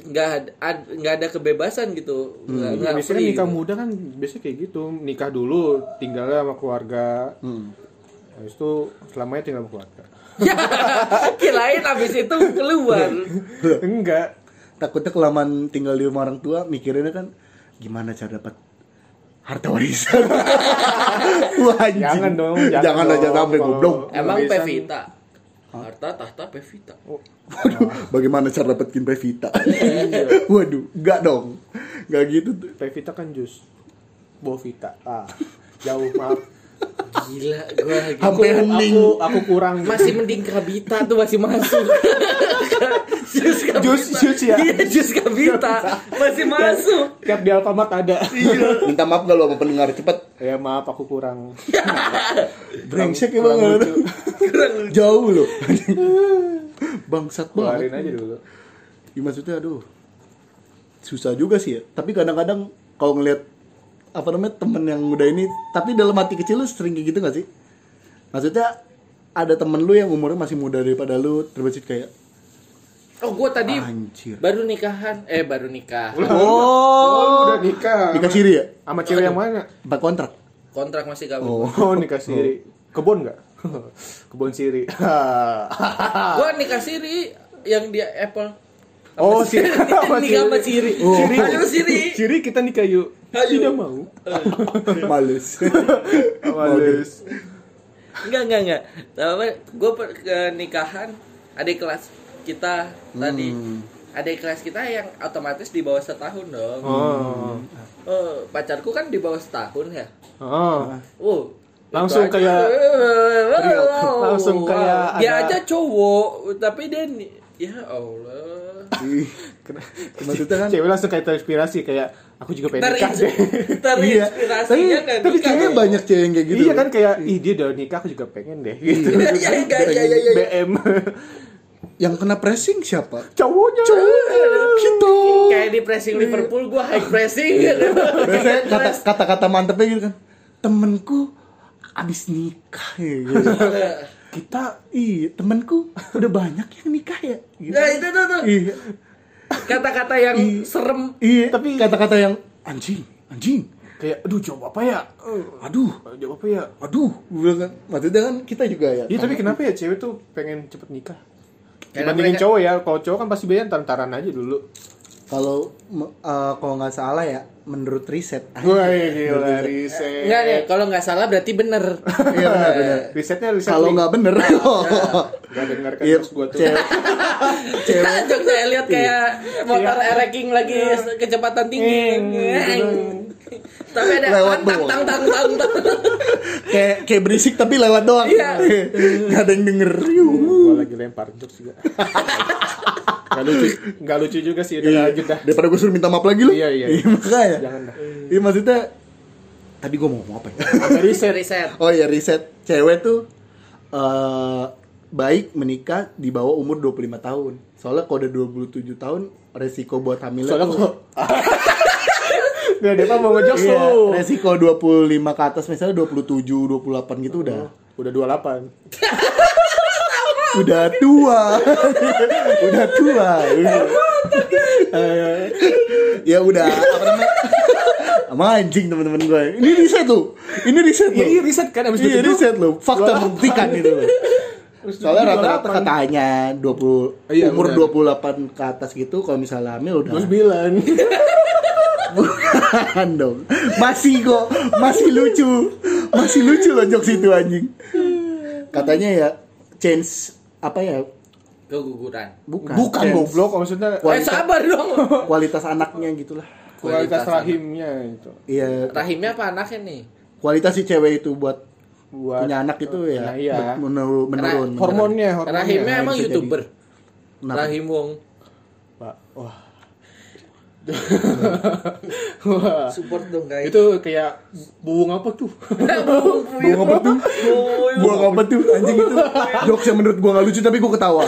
nggak ada ad- nggak ada kebebasan gitu. Nggak nggak biasanya free nikah gitu. muda kan biasanya kayak gitu. Nikah dulu, tinggalnya sama keluarga. Hmm. Habis itu selamanya tinggal sama keluarga. (laughs) Kirain abis itu keluar. (laughs) Enggak. Takutnya kelamaan tinggal di rumah orang tua, mikirinnya kan gimana cara dapat harta warisan. (laughs) Wah, anjing. Jangan dong, Jangan, jangan aja dong. sampai Kalau- goblok. Emang. Pevita. Harta tahta Pevita. Waduh, (laughs) bagaimana cara dapetin Pevita? (laughs) Waduh, enggak dong. Enggak gitu tuh. Pevita kan jus. Bovita. Ah, jauh maaf. Gila, gua lagi hening. aku aku kurang masih mending kabita tuh masih masuk. (laughs) jus kabita. Jus- jus ya? Iya, jus kabita masih masuk. tiap di Alfamart ada Minta maaf gak lo sama pendengar cepet. ya maaf aku kurang (laughs) Brengsek ya (laughs) kurang lucu. Jauh lo. Bangsat keluarin banget. aja dulu Ya, maksudnya aduh. Susah juga sih ya. Tapi kadang-kadang kalau ngelihat apa namanya temen yang udah ini, tapi dalam hati kecil lu sering kayak gitu gak sih? Maksudnya ada temen lu yang umurnya masih muda daripada lu, terbesit kayak Oh, gua tadi anjir. baru nikahan. Eh, baru nikah. oh, lu Oh, udah nikah nikah siri ya? sama cewek yang mana Empat kontrak. Kontrak masih gabung. Oh. oh nikah siri kebun nggak (laughs) kebun siri (laughs) Gua nikah siri yang dia Apple. oh siri (laughs) nikah sama Siri. Oh. Siri. Ayo Siri. siri kita nikah yuk Ayo. tidak mau (laughs) Males. (laughs) males Enggak, enggak, enggak. Tapi gue ke nikahan adik kelas kita tadi. Adik kelas kita yang otomatis di bawah setahun dong. oh Oh, pacarku kan di bawah setahun ya. oh Uh, Langsung kayak- langsung kayak dia ada- aja cowok, tapi dia ya Allah. Maksudnya kan cewek langsung kayak terinspirasi kayak aku juga pengen nikah deh (laughs) Iya, tapi, Terinspirasinya kan tapi kayaknya banyak cewek yang kayak gitu. iya kan kayak ih dia udah nikah aku juga pengen deh gitu Iya, iya, iya, iya, iya, iya. BM Yang kena pressing siapa? cowoknya Gitu. Kayak di pressing Liverpool gua high pressing (laughs) gitu. Kata kata-kata mantepnya gitu kan. Temenku abis nikah ya. Gitu. (laughs) kita Iya, temenku udah banyak yang nikah ya. Gitu. Nah, itu tuh tuh. Iya, Kata-kata yang serem. iya. Tapi- kata-kata yang anjing, anjing. kayak aduh jawab apa ya Eh, Aduh, jawab apa ya aduh. Kan, maksudnya kan kita juga ya. Iya tapi kenapa ya cewek tuh pengen cepet nikah? Dibandingin mereka- cowok ya, kalau cowok kan pasti biasanya tantaran aja dulu. Kalau eh, kalau nggak salah ya, menurut riset. Wah gila riset. Enggak nih, kalau nggak salah berarti bener. (laughs) Iya benar benar. Risetnya riset. Kalau nggak bener, (laughs) nggak dengar kan Iya, terus gua tuh. cewek, (laughs) cewek Jok saya lihat kayak motor ereking lagi kecepatan tinggi. Tapi ada Lewat tang tang tang tang kayak kayak berisik tapi lewat doang. Iya. Nggak ada yang denger. Gua lagi lempar jokes juga. Gak lucu, gak lucu juga sih. Udah Iya. lanjut dah. Daripada gue suruh minta maaf lagi lu. Iya, iya, iya. makanya. Jangan dah. Iya maksudnya tadi gue mau ngomong apa ya? Riset. Riset. oh ya riset cewek tuh eh baik menikah di bawah umur 25 tahun. Soalnya kalau udah 27 tahun resiko buat hamil Soalnya (laughs) tuh kok. Gak ada apa mau ngejokes iya, lu. resiko 25 ke atas misalnya 27, 28 gitu udah Udah 28. (laughs) (laughs) udah tua. udah tua. Ya udah apa namanya? Sama anjing teman-teman gue. Ini riset tuh. Ini riset Iya, loh. iya riset kan abis Iya itu. riset loh. Fakta 28. membuktikan gitu loh. Soalnya rata-rata katanya 20 Iya, umur benar. 28 ke atas gitu kalau misalnya hamil udah 29. (laughs) bukan dong. Masih kok, masih lucu. Masih lucu loh jokes itu anjing. Katanya ya change apa ya? Keguguran. Bukan. Bukan change goblok maksudnya Eh Kualitas- sabar dong. (laughs) Kualitas anaknya gitulah. kualitas Kualitas rahimnya itu. Iya, Rahimnya apa anaknya nih? kualitas si cewek itu buat Buat punya anak itu ya Nah, iya. menurun menurun. hormonnya, hormonnya. Rahimnya emang youtuber. Rahim Wong. Pak, wah. Wah. Support dong guys. Itu kayak buung apa tuh? Buang apa tuh? Buang apa tuh? Anjing itu. Jokes yang menurut gua gak lucu tapi gua ketawa.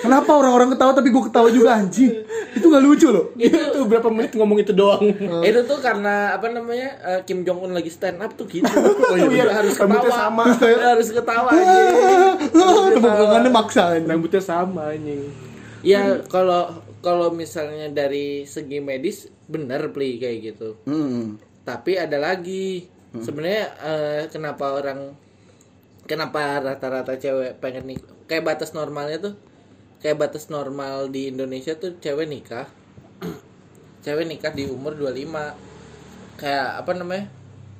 Kenapa orang-orang ketawa tapi gua ketawa juga anjing? Itu gak lucu loh. itu tuh berapa menit ngomong itu doang. Itu tuh karena apa namanya eh, Kim Jong Un lagi stand up tuh gitu. Oh iya, harus ketawa. sama. harus ketawa aja. Tepuk tangannya maksa anjing. Rambutnya sama anjing. Ya kalau kalau misalnya dari segi medis bener play kayak gitu. Hmm. Tapi ada lagi sebenarnya eh, kenapa orang kenapa rata-rata cewek pengen nik kayak batas normalnya tuh kayak batas normal di Indonesia tuh cewek nikah (clears throat) cewek nikah di umur 25 kayak apa namanya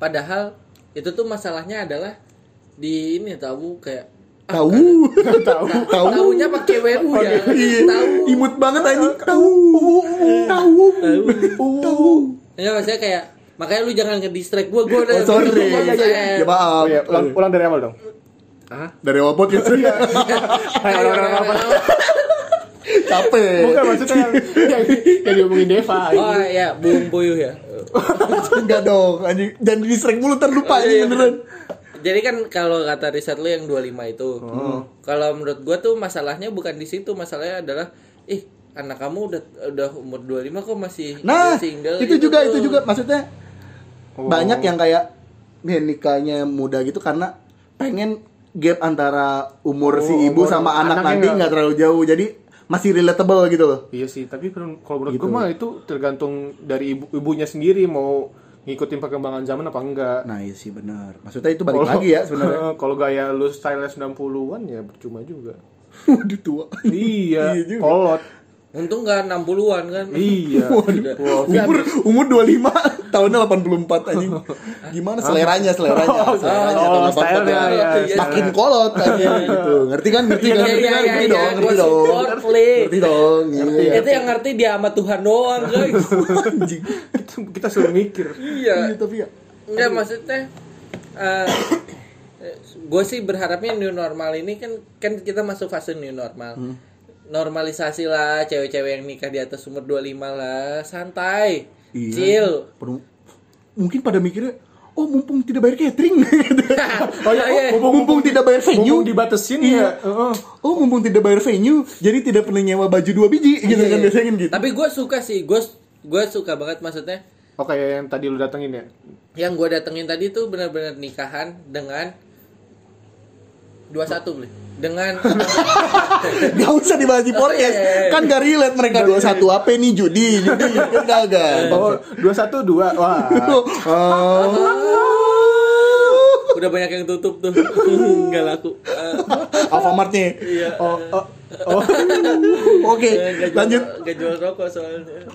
padahal itu tuh masalahnya adalah di ini tahu kayak (laughs) Tahu. Tahu. Tahu. tahunya pakai WU ya Iya. tahu Imut banget anjing. Tahu. Tahu. Tahu. ya maksudnya kayak Makanya lu jangan nge-distract gua, gua udah Oh, sorry. Ya, ya, ya, maaf. Iya, ulang, ulang dari awal dong. Hah? Dari awal podcast. Dari awal. Capek. Bukan maksudnya yang, yang, yang diomongin Deva. Oh ya, Bung Puyuh ya. (laughs) Enggak dong, anjing. Jangan di-distract mulu terlupa Oh, anjing iya, beneran. Jadi kan kalau kata riset lu yang 25 itu. Kalau menurut gua tuh masalahnya bukan di situ, masalahnya adalah ih, anak kamu udah udah umur 25 kok masih Nah, single itu gitu juga tuh. itu juga maksudnya Oh. banyak yang kayak nih nikahnya muda gitu karena pengen gap antara umur Oh, si ibu umur sama anak anaknya nanti nggak- terlalu jauh jadi masih relatable gitu loh. Iya sih, tapi kalau menurut Gitu. gue mah itu tergantung dari ibu ibunya sendiri mau ngikutin perkembangan zaman apa enggak. Nah, iya sih benar. Maksudnya itu balik lagi ya sebenarnya. (laughs) Kalau gaya lu style 90-an ya percuma juga. (laughs) Waduh tua. iya, (laughs) Iya kolot. Untung nggak 60-an kan. Iya. (laughs) Waduh. Umur umur 25 tahunnya 84 anjing. Gimana seleranya seleranya? Oh, Seleranya oh, tahun 84 style-nya, ya. ya, iya. Makin kolot anjing gitu. Ngerti kan? Ngerti kan? Iya, Ngerti iya, kan? iya, Ngerti iya, dong, ngerti dong. Ngerti dong. Iya. Itu yang ngerti dia sama Tuhan doang, guys. (laughs) Anjing. kita, kita suruh mikir. iya. Iya, tapi ya. Enggak maksudnya gue sih berharapnya new normal ini kan kan kita masuk fase new normal. Hmm. Normalisasi lah cewek-cewek yang nikah di atas umur 25 lah, santai. Iya. Chill. Penuh- Mungkin pada mikirnya, oh mumpung tidak bayar catering. (laughs) Oh iya, (laughs) Iya. oh, mumpung, tidak bayar venue. Mumpung dibatasin Iya. ya. Heeh. Oh mumpung tidak bayar venue, jadi tidak perlu nyewa baju dua biji gitu Iya, kan iya. biasanya gitu. Tapi gue suka sih, gue gue suka banget maksudnya. Oh kayak yang tadi lu datengin ya. Yang gue datengin tadi tuh benar-benar nikahan dengan 21 beli. Dengan (laughs) Gak usah dibahas di podcast, iya, iya. kan gak relate mereka dua satu apa nih judi, judi kan kagak. Oh, 212. Wah. Oh, (laughs) udah banyak yang tutup tuh. (laughs) Enggak laku. Eh, Alfamartnya. iya. Oh, oh, oh. Oke, Nggak jual- lanjut. nggak jual rokok soalnya.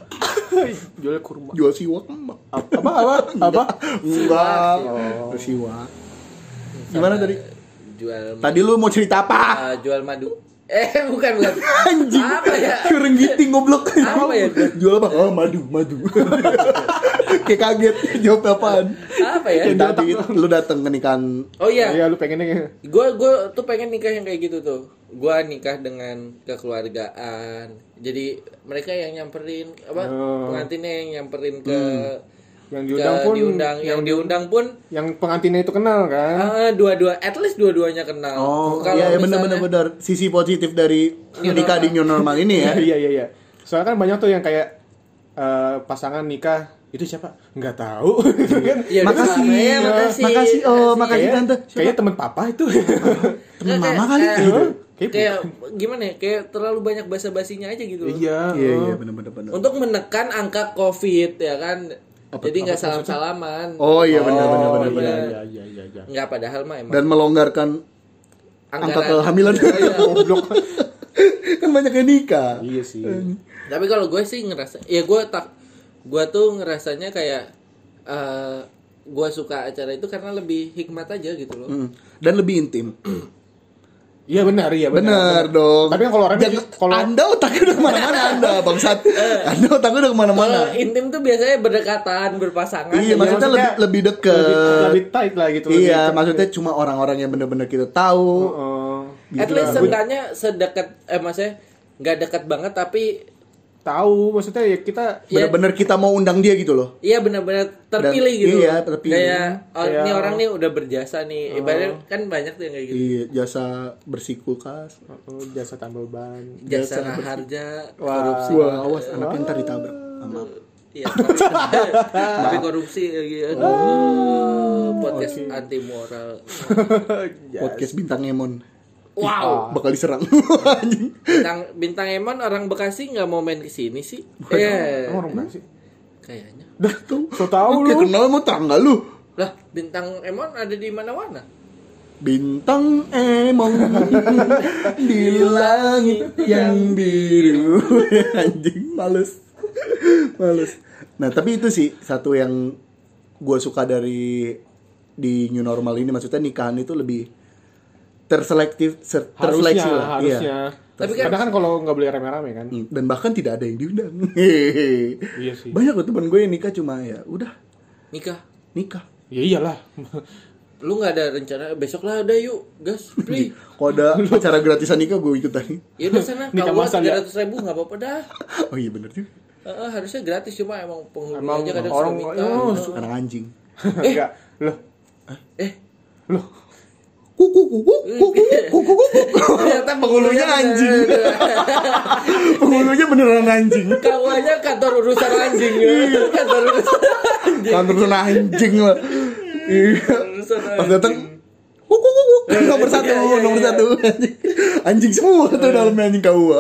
Jual kurma. Jual siwak. Apa apa? Apa? Enggak. Oh. Siwak. Gimana tadi? Jual Tadi lu mau cerita apa? eh, jual madu. Eh, bukan bukan. (laughs) Anjing. Apa ya? Kurang giting goblok. Apa ya? Jual apa? Oh, madu, madu. (laughs) Kayak kaget jawab apaan. Apa ya? Tadi lu datang ke nikahan Oh iya, Iya, lu pengennya kayak gue gue tuh pengen nikah yang kayak gitu tuh. Gue nikah dengan kekeluargaan. Jadi mereka yang nyamperin apa Oh. pengantinnya yang nyamperin ke yang diundang pun diundang, yang diundang pun yang pengantinnya itu kenal kan? ah, dua-dua, at least dua-duanya kenal. Oh, Kalau iya, iya benar misalnya- benar benar. Sisi positif dari nikah di new normal ini ya. (laughs) Iya iya iya. Soalnya kan banyak tuh yang kayak eh, pasangan nikah itu siapa? Nggak tahu. (laughs) gitu kan? Iya, udah Makasih. ya, makasih. Makasih, oh, makasih. Kayak- Tante. Siapa? Kayaknya temen papa itu. (laughs) Nggak, mama kayak- kali kayak- gitu. Kayak Kayak gimana ya? Kayak terlalu banyak basa-basinya aja gitu. loh. iya. Iya iya benar benar benar. Untuk menekan angka Covid ya kan. Apa- Jadi nggak salam-salaman. Oh iya benar benar benar iya, benar. Iya iya iya iya. Nggak padahal mah emang. Dan melonggarkan angka kehamilan. Iya. (laughs) Goblok. kan banyak yang nikah. Iya sih. Tapi kalau gue sih ngerasa, ya gue tak, gue tuh ngerasanya kayak eh gue suka acara itu karena lebih hikmat aja gitu loh. Hmm. Dan lebih intim. Iya benar iya Benar dong. Tapi kalau orang kalau Anda otaknya udah ke mana-mana (laughs) Anda bangsat. Anda otaknya udah ke mana-mana. Kalau intim tuh biasanya berdekatan, berpasangan. Iya, maksudnya lebih lebih deket. lebih, lebih tight lah gitu. Iya, maksudnya cuma orang-orang yang benar-benar kita tahu. Oh, At Gitu least lah. seenggaknya sedekat, eh maksudnya nggak dekat banget tapi tahu maksudnya ya kita Iya. Benar-benar kita mau undang dia gitu loh. Iya benar-benar terpilih Dan- gitu. iya, terpilih. Kayak oh, Kayak- ini orang nih udah berjasa nih. Ibaratnya kan banyak tuh yang kayak gitu. Iya, jasa bersih kulkas. oh, jasa tambal ban. Jasa Jasa harja, Wah. korupsi. Wah, awas anaknya ntar ditabrak. sama Iya, (laughs) tapi, korupsi lagi. Aduh, podcast anti moral. (laughs) podcast bintang Emon. Wow. Bakal diserang. (laughs) Anjing. Bintang bintang Emon orang Bekasi nggak mau main ke sini sih. Iya. Emang orang sih? Kayaknya. Dah tuh. So tahu Kayak lu. kenal mau tangga lu. Lah, bintang Emon ada di mana-mana. Bintang emong (laughs) di langit yang biru. (laughs) Anjing, males. males. Nah, tapi itu sih satu yang gue suka dari di new normal ini maksudnya nikahan itu lebih terselektif ser- terseleksi Harusnya, lah. harusnya. Iya. Tapi kan- Karena kan kalau nggak boleh rame-rame kan. Hmm, Dan bahkan tidak ada yang diundang. Hehehe. (laughs) Iya sih. Banyak loh teman gue yang nikah cuma ya udah nikah nikah Ya iyalah. (laughs) lu nggak ada rencana besok lah udah yuk gas beli (laughs) kalau ada acara gratisan nikah gue ikutan ya udah sana masal tiga ratus ribu nggak apa-apa dah oh iya bener juga Heeh, harusnya gratis cuma emang penghulu Emang aja kadang orang- suka minta oh, Heeh. anak anjing Enggak. Loh, eh loh. Kuku kuku kuku kuku kuku ternyata penghulunya anjing penghulunya beneran anjing kawannya kantor urusan anjing ya. kantor urusan anjing kantor sana anjing lah iya urusan pas datang kuku kuku nomor satu iya, iya, nomor iya. satu anjing semua tuh dalamnya anjing kau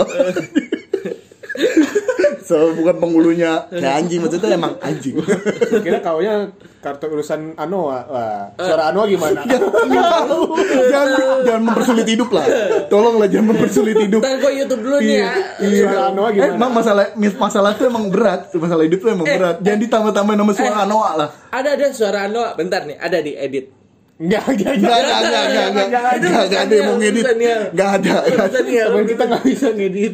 (laughs) so bukan penghulunya. Kayak anjing maksudnya emang anjing. (laughs) Kira kaunya kartu urusan Anoa. Wah, suara Anoa gimana? (laughs) jangan jangan mempersulit hidup lah. Tolonglah jangan mempersulit hidup. Ntar gue YouTube dulu nih ya Suara Anoa Eh, gimana? emang masalah masalah itu emang berat. Masalah hidup tuh emang berat. Jangan ditambah-tambahin nama suara Eh. Anoa lah. Ada ada suara Anoa bentar nih ada di edit Enggak, enggak, Enggak, enggak. enggak, enggak, enggak, enggak, Jangan, enggak, enggak, enggak ada yang mau ngedit. Enggak ada. Urusan ya. Kita nggak bisa ngedit.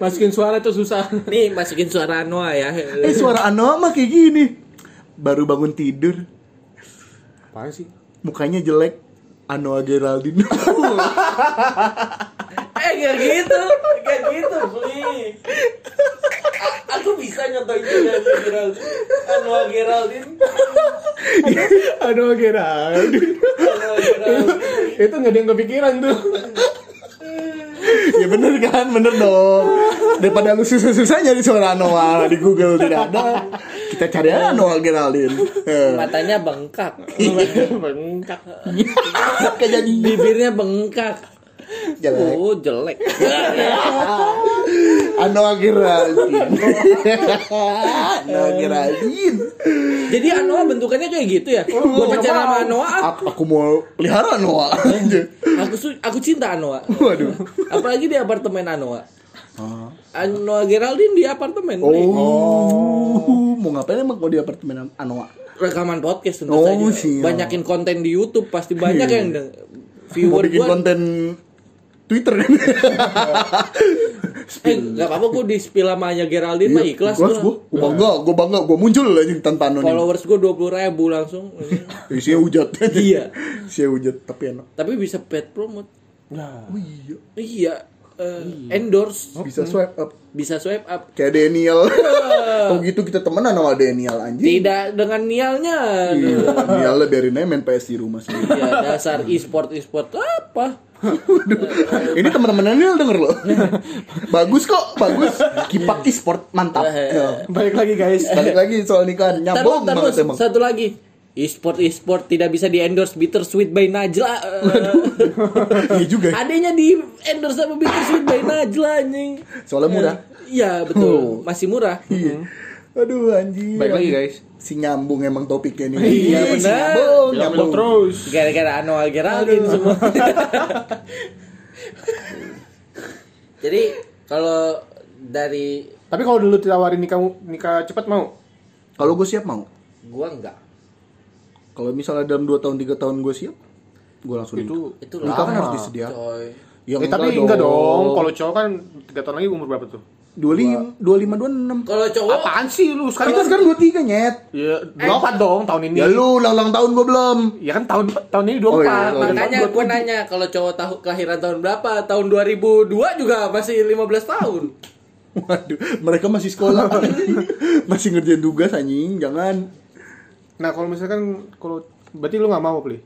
Masukin suara tuh susah. nih masukin suara Anoa ya. Eh suara Anoa mah kayak gini. Baru bangun tidur. Apaan sih? Mukanya jelek. Anoa Geraldine. (laughs) Eh gak gitu. Gak gitu beli aku bisa nyontohin juga Geraldine. (laughs) Aduh, kira. Anoa Geraldine. Itu nggak ada yang kepikiran tuh. Ya bener kan, bener dong. Daripada lu susah-susah nyari suara Anoa Di Google tidak ada. Kita cari aja Anoa Geraldine. (laughs) Eh, matanya bengkak. Bengkak. Kayak jadi bibirnya bengkak. Jelek. Oh jelek (laughs) Anoa Geraldine Geraldine jadi Anoa bentukannya kayak gitu ya gue pacaran sama Anoa ah. Ap- Aku mau pelihara Anoa aku aku cinta Anoa Waduh apalagi di apartemen Anoa Ah. Anoa Geraldine di apartemen nih. Oh, mau ngapain emang mau di apartemen Anoa? rekaman podcast tentu Oh, saja banyakin konten di YouTube pasti banyak Iya. yang deng- Mau viewer bikin gua konten Twitter kan? (laughs) eh gak apa-apa gue di spill sama Anya Geraldine mah ikhlas Iya, Ikhlas gue gua. Gua bangga, gua bangga, gua muncul aja tanpa anonim. followers gue dua puluh ribu langsung (laughs) Isinya hujat. Iya. Isinya hujat tapi enak. tapi bisa paid promote Nah, Oh iya. iya eh, endorse Bisa swipe up bisa swipe up kayak Daniel. Oh gitu kita temenan sama Daniel anjing. tidak dengan nialnya Iya, lah biarin aja main PS di rumah sendiri. ya dasar e-sport e-sport apa Ini teman-teman Daniel denger loh. bagus kok, bagus. Kipak e-sport mantap. Ya. balik lagi guys. Balik lagi soal nikahan nyambung banget emang. satu lagi e-sport e-sport tidak bisa di endorse Bittersweet by Najla Iya juga. ya. adanya di endorse sama Bittersweet by Najla anjing Soalnya murah. iya betul masih murah Iya. Aduh anjing. Balik lagi guys. Si nyambung emang topiknya nih. Iya, si benar. Nyambung, Bilang nyambung. terus. gara-gara Anoa Geraldine semua (laughs) jadi kalau dari Tapi kalau dulu ditawarin nikah nikah cepat mau? Kalau gue siap mau. gua enggak Kalau misalnya dalam 2 tahun 3 tahun gue siap, gue langsung Itu nikah. itu Nikah kan harus disediakan. Ya, eh, tapi enggak dong. Kalau cowok kan 3 tahun lagi umur berapa tuh? 25 25 26. kalau cowok Apaan sih lu Kan sekarang? kita sekarang 23 nyet. Ya, 24 dong tahun ini. Ya lu ulang tahun gue belum. Ya kan tahun tahun ini 24. Oh, iya, Tahun makanya depan gue nanya kalau cowok tahu kelahiran tahun berapa tahun 2002 juga masih 15 tahun Waduh, mereka masih sekolah. (laughs) masih ngerjain tugas anjing, jangan. Nah, kalau misalkan kalau berarti lu nggak mau, Pli?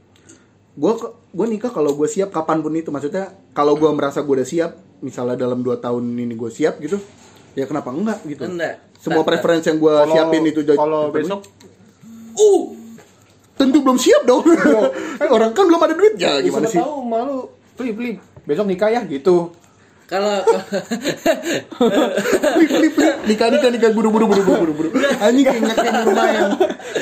Gue gue nikah kalau gue siap kapan pun itu maksudnya kalau gue merasa gue udah siap misalnya dalam 2 tahun ini gue siap gitu ya kenapa enggak gitu Enggak. semua Tak, preferensi yang gue siapin itu jadi- Kalau besok uh tentu belum siap dong Eh, (laughs) orang kan belum ada duit ya gimana sih tahu malu, Pli, Pli. Besok nikah ya gitu. kalau Plip, plip, plip. nikah nikah nikah buru buru buru buru buru buru anjing kayak kayak nyuruh main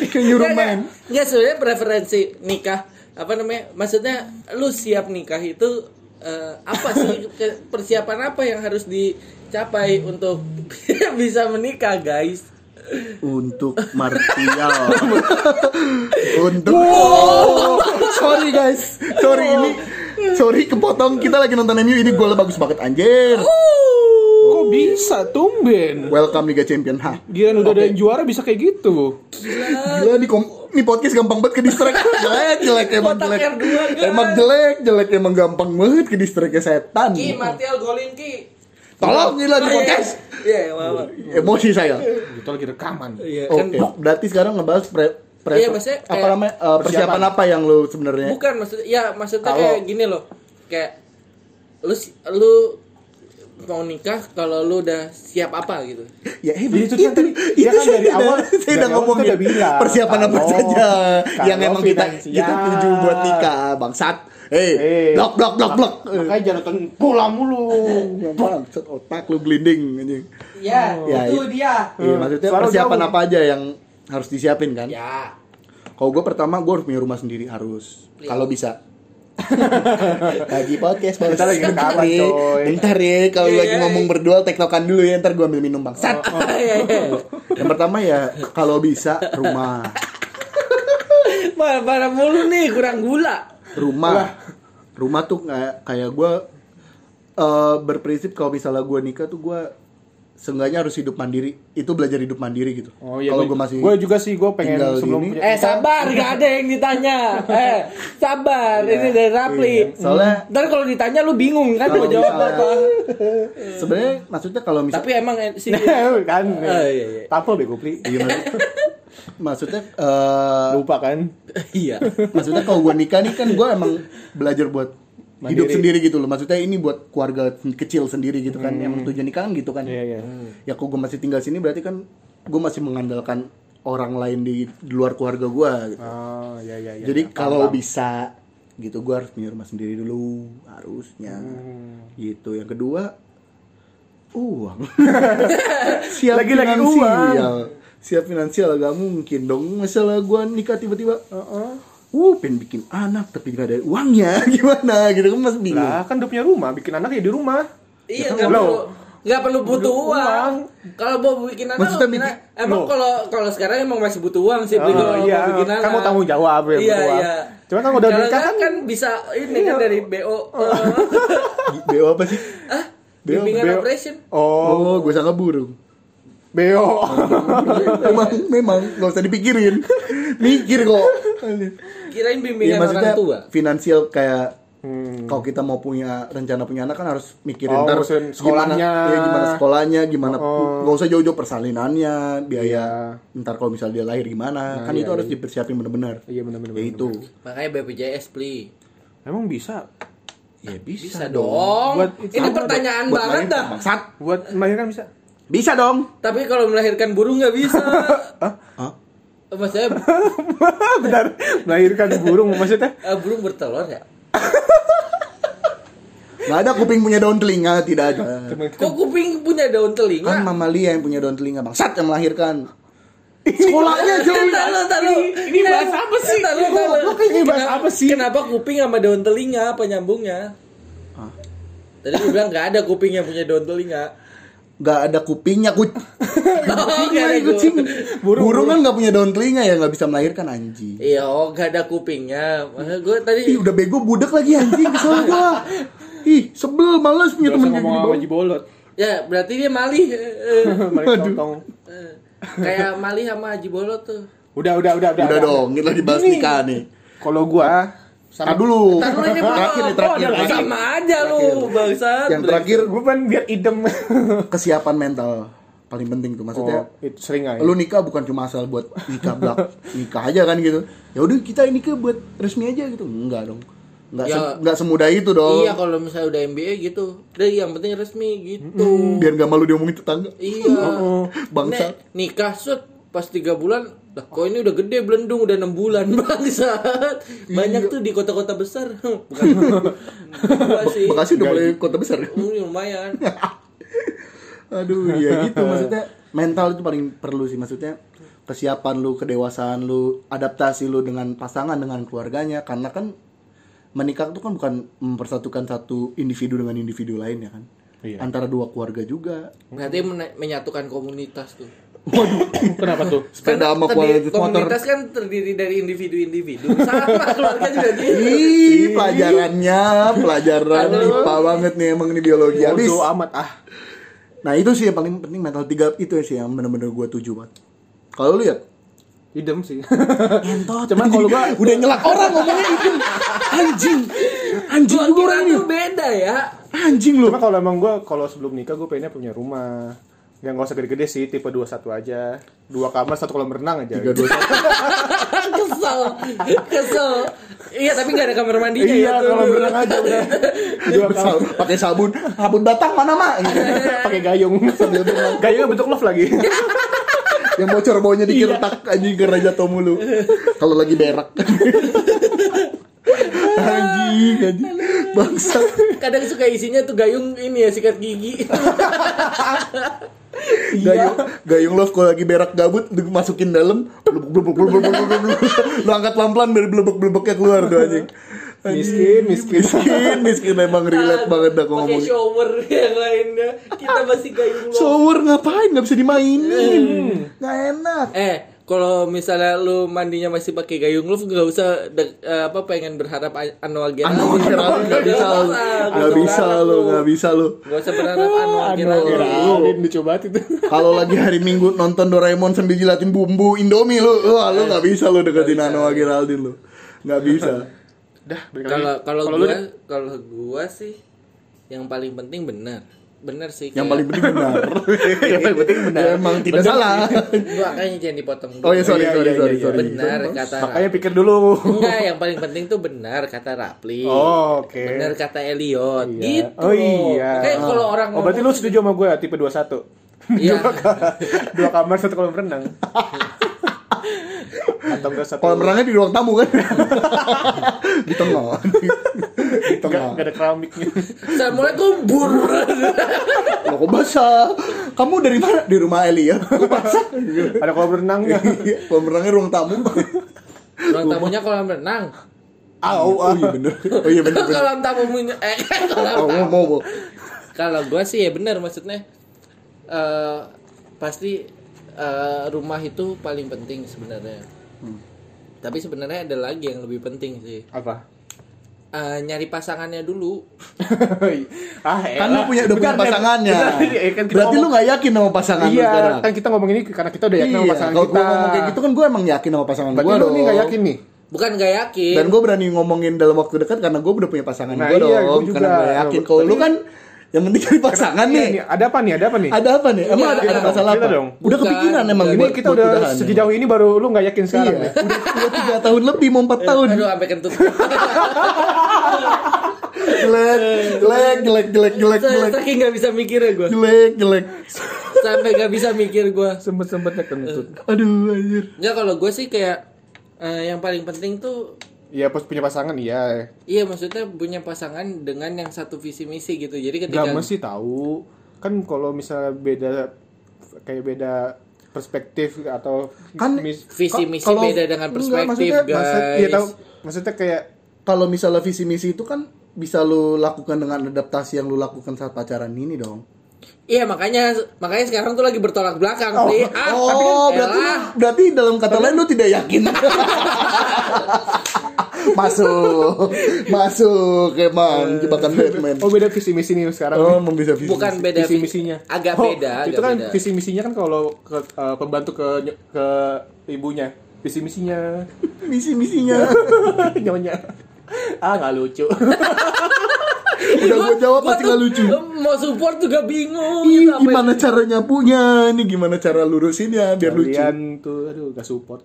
kayak nyuruh main Enggak sebenarnya preferensi nikah apa namanya? Maksudnya lu siap nikah itu eh, apa sih persiapan apa yang harus dicapai untuk (laughs) bisa menikah, guys? untuk martial. (laughs) Untuk oh, sorry guys. Sorry ini sorry kepotong. Kita lagi nonton MU ini golnya bagus banget anjir. Kok bisa tumben? welcome Liga Champion. Ha Giliran udah ada yang juara bisa kayak gitu. gila. Di kom Ini podcast gampang banget ke distract. (laughs) jelek, jelek emang jelek. R2 kan. Emang jelek, jelek emang gampang banget ke distract setan. Ki, Martial golin Ki. Tolong ini lagi podcast. Iya, maaf. Emosi saya. Gitu lagi rekaman. Iya, kan Oke, berarti sekarang ngebahas pre, pre Iya, maksudnya apa kayak namanya eh, persiapan apa yang lu sebenarnya? bukan maksudnya ya maksudnya kayak gini loh. Kayak lu lu mau nikah kalau lu udah siap apa gitu. Ya, eh, itu kan tadi, dia kan saya dari udah- awal- saya dari udah ngomongin kita udah bilang. persiapan apa saja yang kalau emang kita kita tuju buat nikah, bangsat. Eh, Eh. blok blok blok blok. Makanya jangan nonton bola mulu. Bangsat otak lu blinding anjing. Ya, Ya, itu iya. dia. Iya, maksudnya Suara persiapan jauh. apa aja yang harus disiapin kan? Ya. Kalau gue pertama gue harus punya rumah sendiri harus. Iya. Kalau bisa. (laughs) lagi podcast bos. Kita lagi rekaman, Bentar ya. coy. Bentar ya kalau Iya, lagi iya, ngomong iya. berdua tektokan dulu ya ntar gue ambil minum bangsat. (laughs) Iya, iya. Yang pertama ya kalau bisa rumah. (laughs) Marah mulu nih, kurang gula. Rumah. Rumah tuh kayak kayak gue eh berprinsip kalau misalnya gue nikah tuh gue seenggaknya harus hidup mandiri. Itu belajar hidup mandiri gitu. Oh iya. Kalau gua- gue masih Gue juga sih gue pengen sebelum ini. punya Eh sabar, gak ada yang ditanya. (laughs) Eh sabar, ini dari Rapli. Iya, soalnya- Ntar kalau ditanya lu bingung kan mau Kalau jawab apa. (laughs) sebenarnya maksudnya kalau misalnya Tapi emang eh, sih (laughs) kan. Oh, iya, iya. Tampil bego pli. Iya, maksud- maksudnya eh, Lupa kan. iya. maksudnya kalau gue nikah nih kan gue emang belajar buat hidup Mandiri. sendiri gitu loh. Maksudnya ini buat keluarga kecil sendiri gitu kan. Yang tujuan nikah kan gitu kan. Iya iya. ya kalau gue masih tinggal sini berarti kan gue masih mengandalkan orang lain di, di luar keluarga gue gitu. Oh iya iya. iya. jadi Paham, kalau bisa gitu gue harus punya rumah sendiri dulu harusnya. Gitu. Yang kedua uang. (laughs) Siap Lagi-lagi finansial. siap finansial gak mungkin dong. Masalah gue nikah tiba-tiba. Uh, pengen bikin anak tapi gak ada uangnya (laughs) gimana gitu kan masih bingung. Lah kan udah punya rumah, bikin anak ya di rumah. Iya, nggak perlu nggak perlu butuh uang. uang. Kalau mau bikin anak, Maksudnya bikin- bikin- emang kalau kalau sekarang emang masih butuh uang sih, Oh, kalau iya. mau bikin anak. Kan mau tanggung jawab ya, Iya, uang. iya. Cuma kan udah Kalau nikah kan- kan bisa ini kan dari BO. (laughs) BO apa sih? ah, BO, bimbingan BO. operation. Oh, Oh, gue sangka burung. Beo. memang, memang gak usah dipikirin. Mikir kok. Kirain bimbingan maksudnya orang tua. finansial kayak Hmm. kalau kita mau punya rencana punya anak kan harus mikirin Oh, ntar ngurusin gimana sekolahnya. ya, gimana sekolahnya gimana Oh. nggak usah jauh-jauh persalinannya biaya Iya. ntar kalau misal dia lahir gimana Nah, kan iya, itu harus iya. dipersiapin bener-bener Iya benar-benar. ya itu Makanya BPJS, Pli. Emang bisa ya bisa, Bisa dong. Buat- Ini pertanyaan Buat banget dah. buat melahirkan bisa. Bisa dong Tapi kalau melahirkan burung nggak bisa. (laughs) Hah? Maksudnya (laughs) Benar, melahirkan burung maksudnya. eh, burung bertelur ya? (laughs) nggak ada kuping punya daun telinga tidak ada Kok kuping punya daun kan telinga? mamalia yang punya daun telinga bangsat yang melahirkan sekolahnya jauh Tahu, tahu. Ini bahas apa sih? Tahu, tahu. Lo kayak ini bahas apa sih? Kenapa kuping sama daun telinga apa nyambungnya? Tadi gue bilang nggak ada kuping yang punya daun telinga. Nggak ada kupingnya kuc Oh, (laughs) nggak ada kucing burung, burung kan nggak punya daun telinga ya nggak bisa melahirkan anjing Iya, oh nggak ada kupingnya. Maksud gue tadi Ih udah bego budak lagi anjing kesel gua (laughs) Ih sebel males punya Gak temen ngomong sama Jibolot. ya berarti dia malih. (laughs) Eh, eh, Aduh. totong. eh. Kayak malih sama Haji Bolot tuh. Udah, udah, udah, udah. Udah dong kita lagi bahas nikah nih Kalau gua Tar dulu Ntar dulu ini Terakhir nih terakhir, Oh, terakhir. sama aja lu, bangsat. Yang terakhir gue pengen biar idem. (laughs) kesiapan mental Paling penting tuh maksudnya oh, itu sering aja. Lu nikah bukan cuma asal buat nikah blak nikah aja kan gitu. Ya udah kita nikah buat resmi aja gitu. Enggak dong. Enggak Ya. se- enggak semudah itu dong. Iya, kalau misalnya udah MBA gitu. Udah yang penting resmi gitu. Biar gak malu diomongin tetangga. Iya. (laughs) Bangsa. Nek, nikah set pas tiga bulan lah kok ini udah gede belendung udah enam bulan (laughs) bangsat banyak tuh di kota-kota besar (laughs) bukan Bekasi Bekasi udah mulai kota besar. (laughs) Hmm, lumayan Aduh, ya gitu maksudnya mental itu paling perlu sih maksudnya kesiapan lu, kedewasaan lu, adaptasi lu dengan pasangan dengan keluarganya karena kan menikah itu kan bukan mempersatukan satu individu dengan individu lain ya kan. Iya. Antara dua keluarga juga. berarti men- menyatukan komunitas tuh (coughs) Kenapa tuh? Sepeda sama kualitas motor. komunitas kan terdiri dari individu-individu sama keluarga juga gitu Ih, pelajarannya, pelajaran Aduh. IPA banget nih emang ini biologi habis. Bodoh amat ah. Nah, itu sih yang paling penting mental tiga itu sih yang bener-bener gue tuju banget. Kalau lu ya, idem sih Entot. Cuman kalau gua- (laughs) udah nyelak orang ngomongnya itu anjing. Anjing Gua juga kira orang ini. tuh beda ya. Anjing lu. cuma kalau emang gue kalau sebelum nikah gue pengennya punya rumah yang gak usah gede-gede sih tipe 21 aja. Dua kamar satu kolam renang aja. Tiga dua satu. kesel, kesel. Iya tapi nggak ada kamar mandinya iya ya. kolam renang aja udah. (laughs) Dua kamar. Pakai sabun. Sabun batang mana mak Gitu. (laughs) pakai gayung. (laughs) Sambil berenang gayungnya bentuk love lagi. Yang bocor baunya dikirtak anjing karena jatuh mulu kalau lagi berak. Anjing anjing. Bangsa Kadang suka isinya tuh gayung ini ya sikat gigi. Gayung gayung love kalau lagi berak gabut masukin dalam blubuk blubuk blubuk blubuk blubuk lu angkat pelan pelan dari blubuk blubuknya keluar tuh anjing. Miskin miskin. Miskin miskin. Emang relate banget dah kok Pakai ngomong shower yang lainnya. Kita masih gayung lo. shower ngapain? Nggak bisa dimainin. Nggak enak. Eh, kalau misalnya lu mandinya masih pakai gayung lu nggak usah de- eh, apa pengen berharap a- Anwar Geraldine. Anwar Geraldine nggak bisa lu nggak bisa lu nggak bisa lu Gak usah berharap Anwar Aduh, Geraldine. Geraldine dicoba itu Kalau lagi hari Minggu nonton Doraemon sambil jilatin bumbu Indomie lu, wah lu nggak bisa lu deketin Anoa Geraldine lu, nggak bisa. dah. Kalau kalau Kalau lu gua kalau gua sih yang paling penting benar. Benar sih. Yang kayak- paling penting (laughs) benar. yang paling penting benar Ya, emang tidak salah. Gua kayaknya jangan dipotong dulu. Oh ya sorry Iya, sorry iya, sorry iya, sorry. Benar kata makanya pikir dulu Enggak, yang paling penting tuh benar kata Rapli. oh oke Benar kata Elliot. Iya. Gitu. oh iya Makanya kalau orang oh berarti lu setuju sama gue tipe 21 Iya. (laughs) dua kamar satu kolam renang (laughs) atau enggak satu Kolam renangnya di ruang tamu kan? (laughs) di tengah. di tengah. enggak ada keramiknya Assalamualaikum bur. Loh kok basah? Kamu dari mana? Di rumah Eli ya? Kok basah? ada kolam renangnya Iya, Kolam renangnya ruang tamu. Ruang tamunya kolam renang. Au, Oh iya bener. Oh iya bener. bener. kolam tamu eh kolam Oh, tamu. mau mau. mau. Kalau gua sih ya benar maksudnya eh pasti eh, rumah itu paling penting sebenarnya. Hmm. Tapi sebenarnya ada lagi yang lebih penting sih. apa Eh, nyari pasangannya dulu. ah, Kan lu punya udah punya pasangannya. bentar, iya, kan kita Berarti lu ngomong- nggak yakin sama pasangan lu iya sekarang. kan kita ngomong ini karena kita udah yakin sama Iya, pasangan kalau kita gua ngomong kayak gitu kan gue emang yakin sama pasangan berarti gue lu dong. ini nggak yakin nih Bukan gak yakin. Dan gue berani ngomongin dalam waktu dekat karena gue udah punya pasangan Nah, gue iya, dong. gua juga. Karena gue yakin. Kalau lu kan yang penting cari pasangan Iya, nih. nih, ada apa nih ada apa nih Ada apa nih? Emang Iya, ada, ada cerita masalah dong, apa? dong. Udah Bukan. kepikiran emang ini kita udah sejauh ini baru lu nggak yakin sekarang Iya, ya udah, udah tiga tahun lebih mau empat tahun. Aduh, sampai kentut. Jelek, jelek, jelek, jelek, jelek, jelek, Saking gak bisa mikir ya gue. jelek, jelek. Sampai gak bisa mikir gue. sempet sempetnya kentut Aduh, anjir. Enggak kalau gue sih kayak eh, yang paling penting tuh Iya pas punya pasangan iya iya maksudnya punya pasangan dengan yang satu visi misi gitu. Jadi ketika Gak mesti tahu kan kalau misalnya beda kayak beda perspektif atau Kan mis- visi misi Kalau- beda dengan enggak, perspektif maksudnya- guys. maksud, iya tahu maksudnya kayak Kalau misalnya visi misi itu kan bisa lu lakukan dengan adaptasi yang lu lakukan saat pacaran ini dong. Iya makanya makanya sekarang tuh lagi bertolak belakang Oh, sih. Ah, Oh, tapi kan- berarti berarti dalam kata lain lu tidak yakin. (laughs) masuk, masuk emang jebakan Batman. oh beda visi misi nih sekarang Oh, bisa visi. bukan beda visi vi- misinya Agak Oh, beda, itu agak kan beda. visi misinya kan kalau ke eh, pembantu ke ke ibunya visi misinya (laughs) misi misinya. (laughs) nyonya ah nggak lucu (laughs) Udah gue jawab Gua pasti nggak lucu. Mau support juga bingung Ih, gitu, apa gimana caranya punya? Ini gimana cara lurusinnya biar lucu? kalian tuh aduh gak support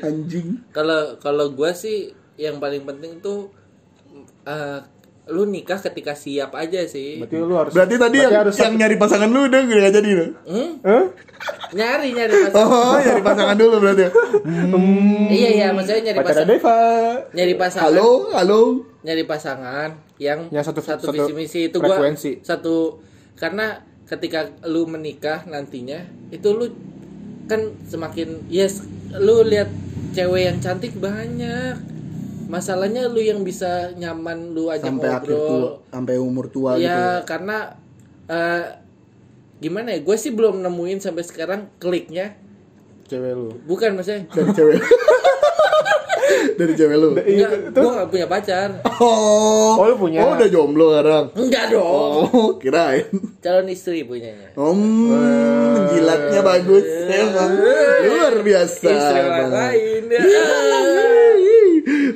Anjing. Kalau kalau gue sih yang paling penting tuh eh, lu nikah ketika siap aja sih. berarti lu harus Berarti tadi berarti yang, harus yang nyari pasangan lu udah gak jadi lu. Hmm? Hah? Nyari nyari pasangan. Oh, nyari pasangan dulu berarti. Iya iya, maksudnya nyari pasangan. Deva Nyari pasangan. Halo, halo. Nyari pasangan yang, Yang satu- satu visi misi itu gua frekuensi. satu karena ketika lu menikah nantinya itu lu kan semakin yes lu lihat cewek yang cantik banyak. Masalahnya lu yang bisa nyaman lu aja Sampai akhir tua, ngobrol sampai umur tua gitu. ya? karena eh, gimana ya gue sih belum nemuin sampai sekarang kliknya. Cewek lu. Bukan maksudnya. Cewek. (laughs) (laughs) Dari cewek lu. enggak gue gak punya pacar Oh, Oh, lu punya. Oh, udah jomblo sekarang. enggak dong Oh, kirain. calon istri punyanya Om, menjilatnya bagus emang luar biasa. istri orang lain ya. (laughs)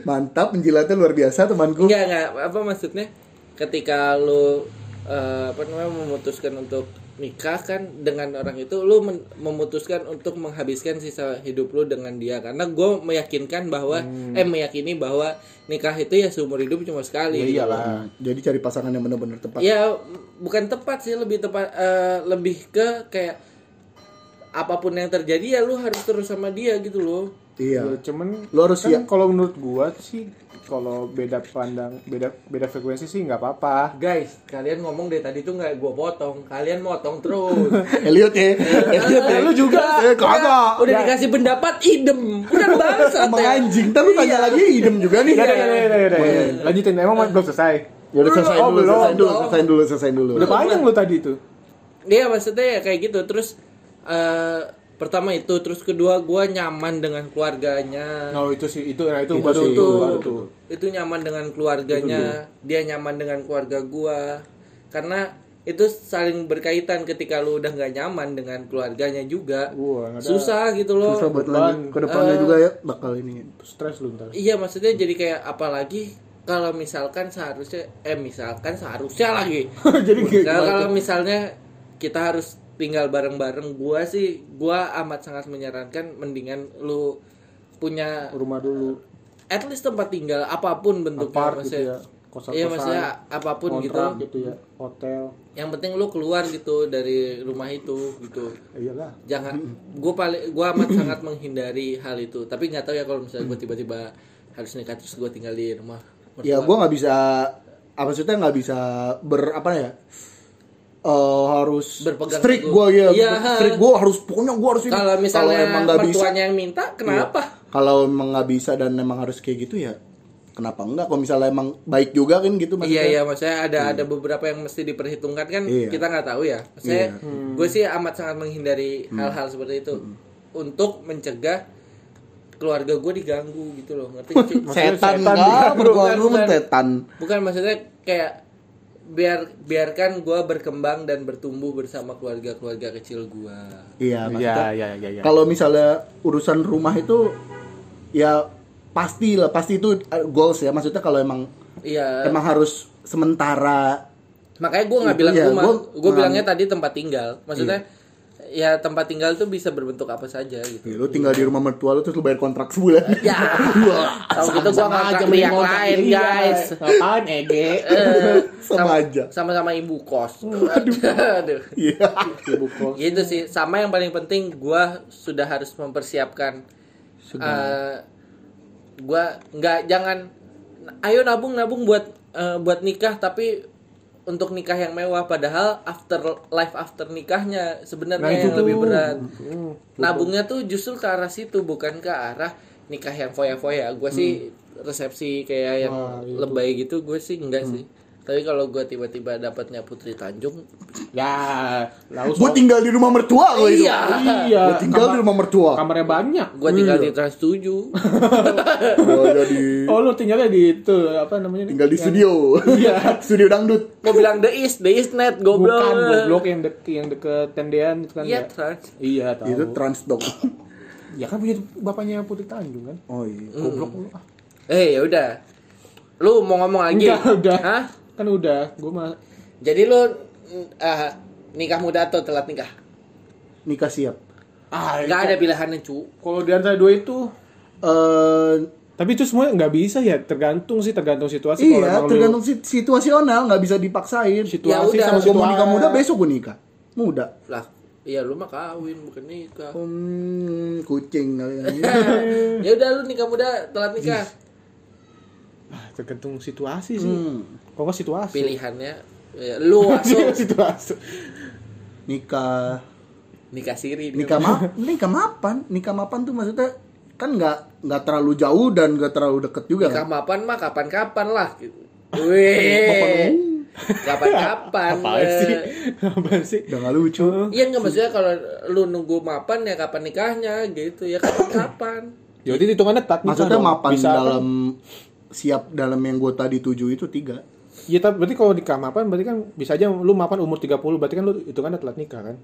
Mantap menjilatnya luar biasa temanku. enggak enggak apa maksudnya ketika lu eh, apa namanya memutuskan untuk nikah kan dengan orang itu lu memutuskan untuk menghabiskan sisa hidup lu dengan dia karena gue meyakinkan bahwa Hmm. eh meyakini bahwa nikah itu ya seumur hidup cuma sekali Ya gitu. iyalah. Nah, jadi cari pasangan yang benar-benar tepat. Ya bukan tepat sih lebih tepat eh, lebih ke kayak apa pun yang terjadi ya lu harus terus sama dia gitu loh. Iya. Ya, cuman Lu harus kan siap. kalau menurut gua sih kalau beda pandang beda beda frekuensi sih nggak apa-apa Guys, kalian ngomong dari tadi tuh nggak gua potong, kalian motong terus. (laughs) Elliot ya. Elliot ya. lu juga. Eh, kagak. Udah dikasih pendapat idem, udah bangsat Emang ya. anjing, lu tanya lagi idem juga nih. ya udah, ya udah, ya udah, ya udah, ya udah. lanjutin emang belum selesai Ya udah selesai Oh, dulu, belum, selesai dulu, selesai dulu, selesai dulu. udah panjang lu tadi tuh Iya maksudnya ya kayak gitu. Terus eh, pertama itu, terus kedua gua nyaman dengan keluarganya. oh itu sih itu nah itu, Itu baru sih, itu baru tuh. itu nyaman dengan keluarganya. Dia nyaman dengan keluarga gua. Karena itu saling berkaitan ketika lu udah nggak nyaman dengan keluarganya juga. Wah, ada- susah gitu loh. Susah buat lanjut ke depannya Eh. juga ya bakal ini. stres lu ntar. Iya maksudnya jadi kayak apalagi kalau misalkan seharusnya eh misalkan seharusnya lagi. (laughs) Jadi kayak kalau, misalnya kita harus tinggal bareng-bareng gua sih gua amat sangat menyarankan mendingan lu punya rumah dulu. At least tempat tinggal apa pun bentuknya apart gitu maksudnya. ya kosan iya maksudnya apa pun gitu kontrak gitu. ya hotel. Yang penting lu keluar gitu dari rumah itu gitu. Ya iyalah. Jangan gue paling gue amat sangat menghindari hal itu. Tapi nggak tahu ya kalau misalnya gue tiba-tiba harus nikah terus gue tinggal di rumah Ya gua nggak bisa apa maksudnya nggak bisa ber apa ya? Eh harus Berpegang strict gua ya, Iya. strict gua harus pokoknya gua harus kalau misalnya emang nggak bisa, yang minta kenapa? Kalau emang nggak bisa dan emang harus kayak gitu ya, kenapa enggak? Kalau misalnya emang baik juga kan gitu Iya iya maksudnya ada ada beberapa yang mesti diperhitungkan kan Iya. kita nggak tahu ya. Maksudnya gue sih amat sangat menghindari hal-hal seperti itu. Untuk mencegah keluarga gue diganggu gitu loh ngerti nggak sih? (laughs) Setan setan. enggak, setan. Bukan maksudnya kayak biar biarkan gue berkembang dan bertumbuh bersama keluarga-keluarga kecil gue. Iya, maksudnya iya iya iya kalau misalnya urusan rumah itu ya pasti lah pasti itu uh, goals ya maksudnya kalau emang Iya. emang harus sementara Makanya gue nggak bilang ya, rumah, gua- gue bilangnya tadi tempat tinggal. Maksudnya ya tempat tinggal tuh bisa berbentuk apa saja gitu. ya, lu tinggal di rumah mertua lu terus lu bayar kontrak sebulan (laughs) Ya. Tahu gitu gua ngontrak di yang lain, Iya. guys. ngapain ege Eh, (laughs) sama aja sama-sama ibu kos. (laughs) Aduh. iya ibu kos Gitu sih. Sama yang paling penting gua sudah harus mempersiapkan eh gua nggak jangan ayo nabung nabung buat eh, buat nikah tapi untuk nikah yang mewah padahal after life after nikahnya sebenarnya Nah, lebih berat. Hmm. Nabungnya tuh justru ke arah situ bukan ke arah nikah yang foya-foya. Gue sih resepsi kayak yang Wah, itu. lebay gitu gue sih enggak sih. Tapi kalau gue tiba-tiba dapatnya Putri Tanjung, ya lalu gua tinggal di rumah mertua lo itu Iya. iya gua tinggal di rumah mertua kamarnya banyak gue tinggal di Trans 7. gua jadi oh lu tinggalnya di itu apa namanya tinggal di Yang- studio Iya. (laughs) studio dangdut Gue bilang The East, The East Net, goblok. bukan goblok yang dek yang deket tendean itu kan Iya, ya Trans. iya tahu itu trans dong ya kan punya bapaknya Putri Tanjung kan oh iya goblok lu ah Eh, ya udah. Lu mau ngomong lagi? Enggak, udah. Hah? Kan udah gue mah Jadi lu mm, eh, nikah muda atau telat nikah? nikah siap ah Gak ada pilihannya, cu. kalau di antara dua itu eh tapi itu semua nggak bisa ya tergantung sih tergantung situasi kalau iya lu- tergantung si- situasional nggak bisa dipaksain Situasi Ya udah. Sama mau situasi. nikah muda besok gua nikah muda Lah, iya lu mah kawin bukan nikah. hmm, kucing kalian (laughs) ya udah lu nikah muda telat nikah. Ah, tergantung situasi sih hmm. Nggak situasi. Pilihannya ya, lu masuk (laughs) situasi. Nikah. Nikah siri. Nikah ma (laughs) nikah mapan. Nikah mapan tuh maksudnya kan nggak nggak terlalu jauh dan nggak terlalu deket juga nikah kan? mapan mah kapan-kapan lah. Gitu. Wih. Kapan-kapan. (laughs) apa sih? Apa sih? Udah nggak lucu. Iya nggak maksudnya kalau lu nunggu mapan ya kapan nikahnya gitu ya kapan-kapan. ya udah hitungannya tak maksudnya mapan Bisa kan? dalam siap dalam yang gue tadi tujuh itu tiga Iya, tapi berarti kalau nikah mapan berarti kan bisa aja lu mapan umur 30 berarti kan lu itu kan telat nikah kan?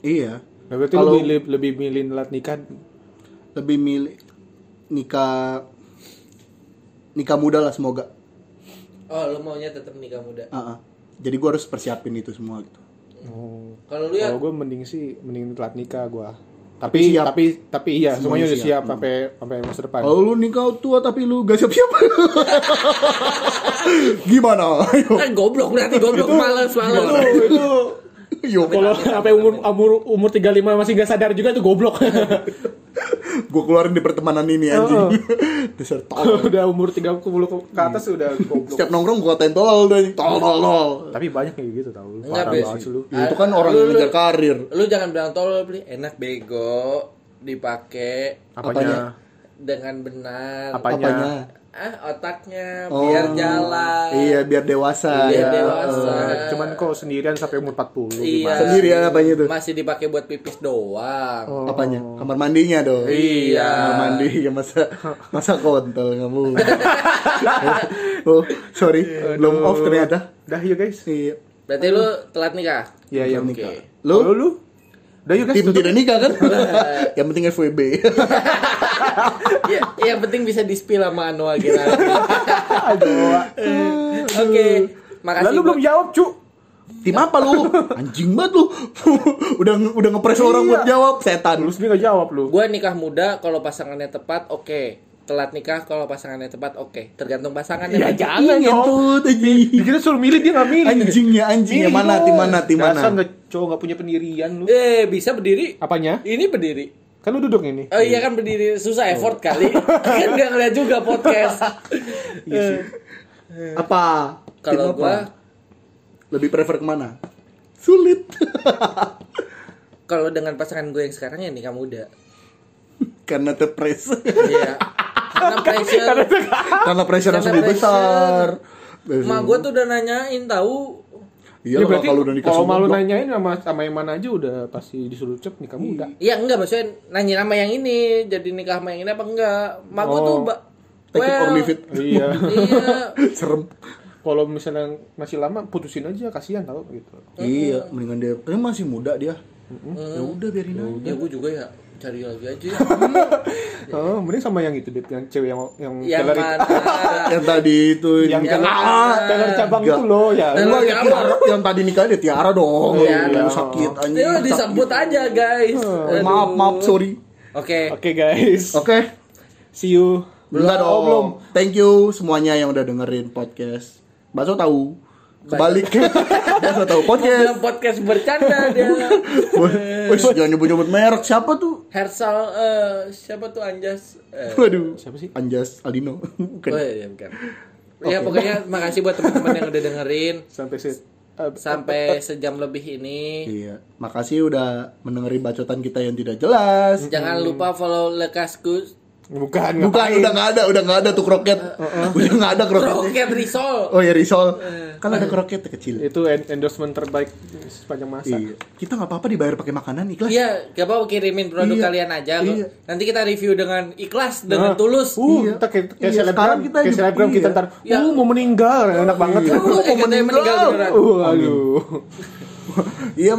Iya. Nah, berarti Kalau- lu lebih, lebih milih telat nikah Lebih milih nikah nikah muda lah semoga. Oh, lu maunya tetap nikah muda. Ah, ah. Jadi gua harus persiapin itu semua gitu. Oh. Kalau lu ya Kalau gue mending sih mending telat nikah gue. Tapi Tapi siap. tapi tapi iya Semuanya semuanya udah siap. siap sampai sampai masa depan. Kalau lu nikah tua tapi lu gak siap-siap. (laughs) Gimana? Ayo. kan goblok berarti goblok males males. itu itu (laughs) Yo, kalau sampai umur umur umur 35 masih gak sadar juga itu goblok. (laughs) gua keluarin di pertemanan ini anjing. (laughs) Dasar tolol. udah umur 30 ke ke atas udah goblok. Setiap nongkrong gua katain tolol deh. Tolol tolol. Tapi banyak kayak gitu tau. Enggak, lu. Ya, itu kan orang Lu- yang ngejar karir. Lu jangan bilang tolol beli enak bego dipakai Apanya? dengan benar. Apanya? Apanya? Ah, otaknya Oh. biar jalan. Iya, biar dewasa. Biar ya. dewasa. Eh, Cuman kok sendirian sampai umur 40 Iya. gimana? Sendirian apanya itu? Masih dipakai buat pipis doang. Oh. Apanya? Kamar mandinya dong. Iya. Kamar mandi ya masa (laughs) masa kontol kamu. (laughs) oh, sorry. Belum off ternyata. Dah yuk guys. Iya. Berarti lu telat nikah? Iya iya. Nikah. Lu Lu lu? Dah yuk guys. tim tidak nikah kan? (laughs) yang penting FWB. Ya, yang penting bisa di-spill sama Anwar gitu. Aduh. Oke, makasih. Lalu belum jawab, cu. tim apa lu? Anjing banget lu. (laughs) udah udah ngepres orang Iya. buat jawab setan. Lu sendiri gak jawab lu. Gua nikah muda kalau pasangannya tepat, oke. Telat nikah kalau pasangannya tepat, oke. Tergantung pasangannya. Ya, jangan anjing. Dikira suruh milih dia gak milih. Anjing ya, anjing ya Milih mana, tim mana, tim mana? Nggak cowok gak punya pendirian lu. Eh, bisa berdiri? Apanya? Ini berdiri. Kan lu duduk ini. Oh iya kan berdiri susah effort kali. (laughs) kan nggak ngeliat juga podcast. Apa? Tim Kalau apa? gua lebih prefer ke mana? Sulit. (laughs) kalau dengan pasangan gue yang sekarang ya nikah muda. Karena terpres. Iya. (laughs) Karena pressure. Karena pressure Karena lebih pressure. besar. Mak gue tuh udah nanyain tahu. Iya Ya, berarti kalau udah nikah kalau malu blok. nanyain sama sama yang mana aja udah pasti disuruh cep nikah muda. Iya enggak maksudnya nanya nama yang ini jadi nikah sama yang ini apa enggak? Mak gue tuh Oh. ba- Take it or leave it. Iya. (laughs) iya. (laughs) Serem. Kalau misalnya masih lama putusin aja kasihan tau gitu. Iya, mendingan dia. Dia masih muda dia. Ya udah biarin aja. Ya gue juga ya cari lagi aja. (laughs) Oh, mending sama yang itu deh, yang cewek yang yang yang? (laughs) Yang tadi itu yang Yang teller cabang Enggak. itu loh ya. Enggak, yang, yang tadi nikah dia Tiara dong. Iya. Yang sakit anjing. Itu disebut aja guys. Eh, Maaf, maaf, sorry. Oke. Oke guys. Oke. See you. Oh, dong. belum. Thank you semuanya yang udah dengerin podcast. Bakso tahu. Kebalik. Bakso (laughs) tahu Mau podcast. bilang podcast bercanda dia. (laughs) Wih, jangan nyebut-nyebut merek. Siapa tuh? Hersal eh, siapa tuh Anjas? Eh, Waduh. Siapa sih? Anjas Aldino. (laughs) Bukan. Oh iya bukan. Ya pokoknya makasih buat teman-teman yang udah dengerin Sampai se eh, sampai sejam lebih ini. Iya. Makasih udah mendengarin bacotan kita yang tidak jelas. Jangan lupa follow Lekaskus bukan Bukan, ngapain? udah nggak ada, udah nggak ada tuh kroket. Udah nggak ada kroket. Roket Risol. Oh ya risol. Kan ada kroket kecil. Itu en- endorsement terbaik sepanjang masa. Iya. Kita nggak apa-apa dibayar pakai makanan ikhlas. Iya, gak apa kirimin produk Iya. kalian aja. Iya. Nanti kita review dengan ikhlas, dengan Nah, tulus. Uh, Iya. kita kayak, Iya, selebgram, kita kayak selebgram kita iya. ntar, Ya. uh mau meninggal, enak banget. Iya. Uh, mau eh, meninggal. Uh, aduh. Iya.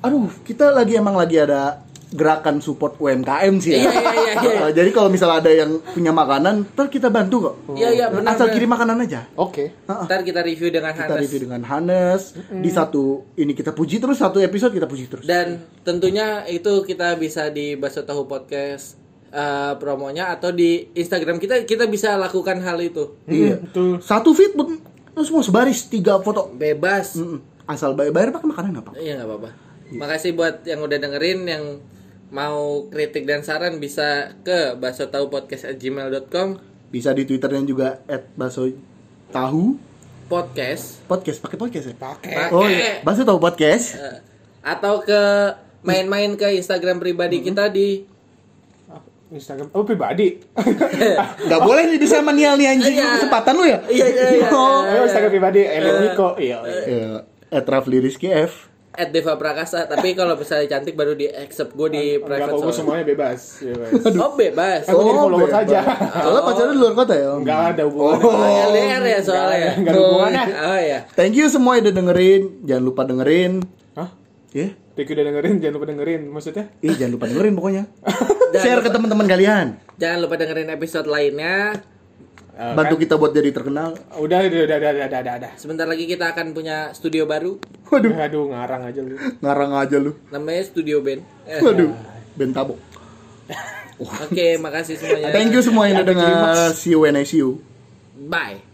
Aduh, kita lagi emang lagi ada gerakan support UMKM sih ya. Iya, iya, iya, iya. Uh, (laughs) Jadi kalau misalnya ada yang punya makanan, ntar kita bantu kok. Iya, iya, benar. Asal kirim makanan aja. Oke. Ntar kita review dengan Kita Hannes. review dengan Hanes. Di satu ini kita puji terus, satu episode kita puji terus. Dan tentunya itu kita bisa di Baso Tahu Podcast eh, promonya atau di Instagram kita kita bisa lakukan hal itu. (laughs) Iya. betul. Satu feed pun lu semua sebaris tiga foto. Bebas. Mm-mm. Asal bayar, bayar pakai makanan apa? Iya nggak apa-apa. Makasih buat yang udah dengerin yang mau kritik dan saran bisa ke basotahupodcast@gmail.com Bisa di Twitternya juga @baso tahu podcast podcast pakai podcast ya. pakai Oh iya, baso tahu podcast. Eh, atau ke main-main ke Instagram pribadi kita di Instagram, oh pribadi. (laughs) Gak boleh nih bisa manial nih anjing Iya. kesempatan lu ya. Iya, iya, iya. Oh. Oh, Instagram pribadi, Ellen Niko. Iya. iya. Ya, at Rafli Rizky F. at Deva Prakasa tapi kalau misalnya cantik baru di accept gue di Enggak private kok gue semuanya bebas. bebas. (laughs) oh bebas Aku jadi followers bebas. aja. Soalnya pacarnya di luar kota ya. Enggak ada hubungannya. oh, LDR ya soalnya Enggak ada hubungannya. oh ya Thank you semua yang udah dengerin. Jangan lupa dengerin. Hah? Ya. Thank you udah dengerin, jangan lupa dengerin. Maksudnya? Ih, jangan lupa dengerin pokoknya. (laughs) Share ke lupa. teman-teman kalian. jangan lupa dengerin episode lainnya Eh, Bantu kan? kita buat jadi terkenal. Udah, udah, udah, udah, udah, udah, udah. sebentar lagi kita akan punya studio baru Waduh, Aduh, ngarang aja lu. ngarang aja lu. namanya Studio Band (laughs) Eh, Waduh, bentabok. oke makasih semuanya Thank you semua yang udah dengar. See you when I see you. bye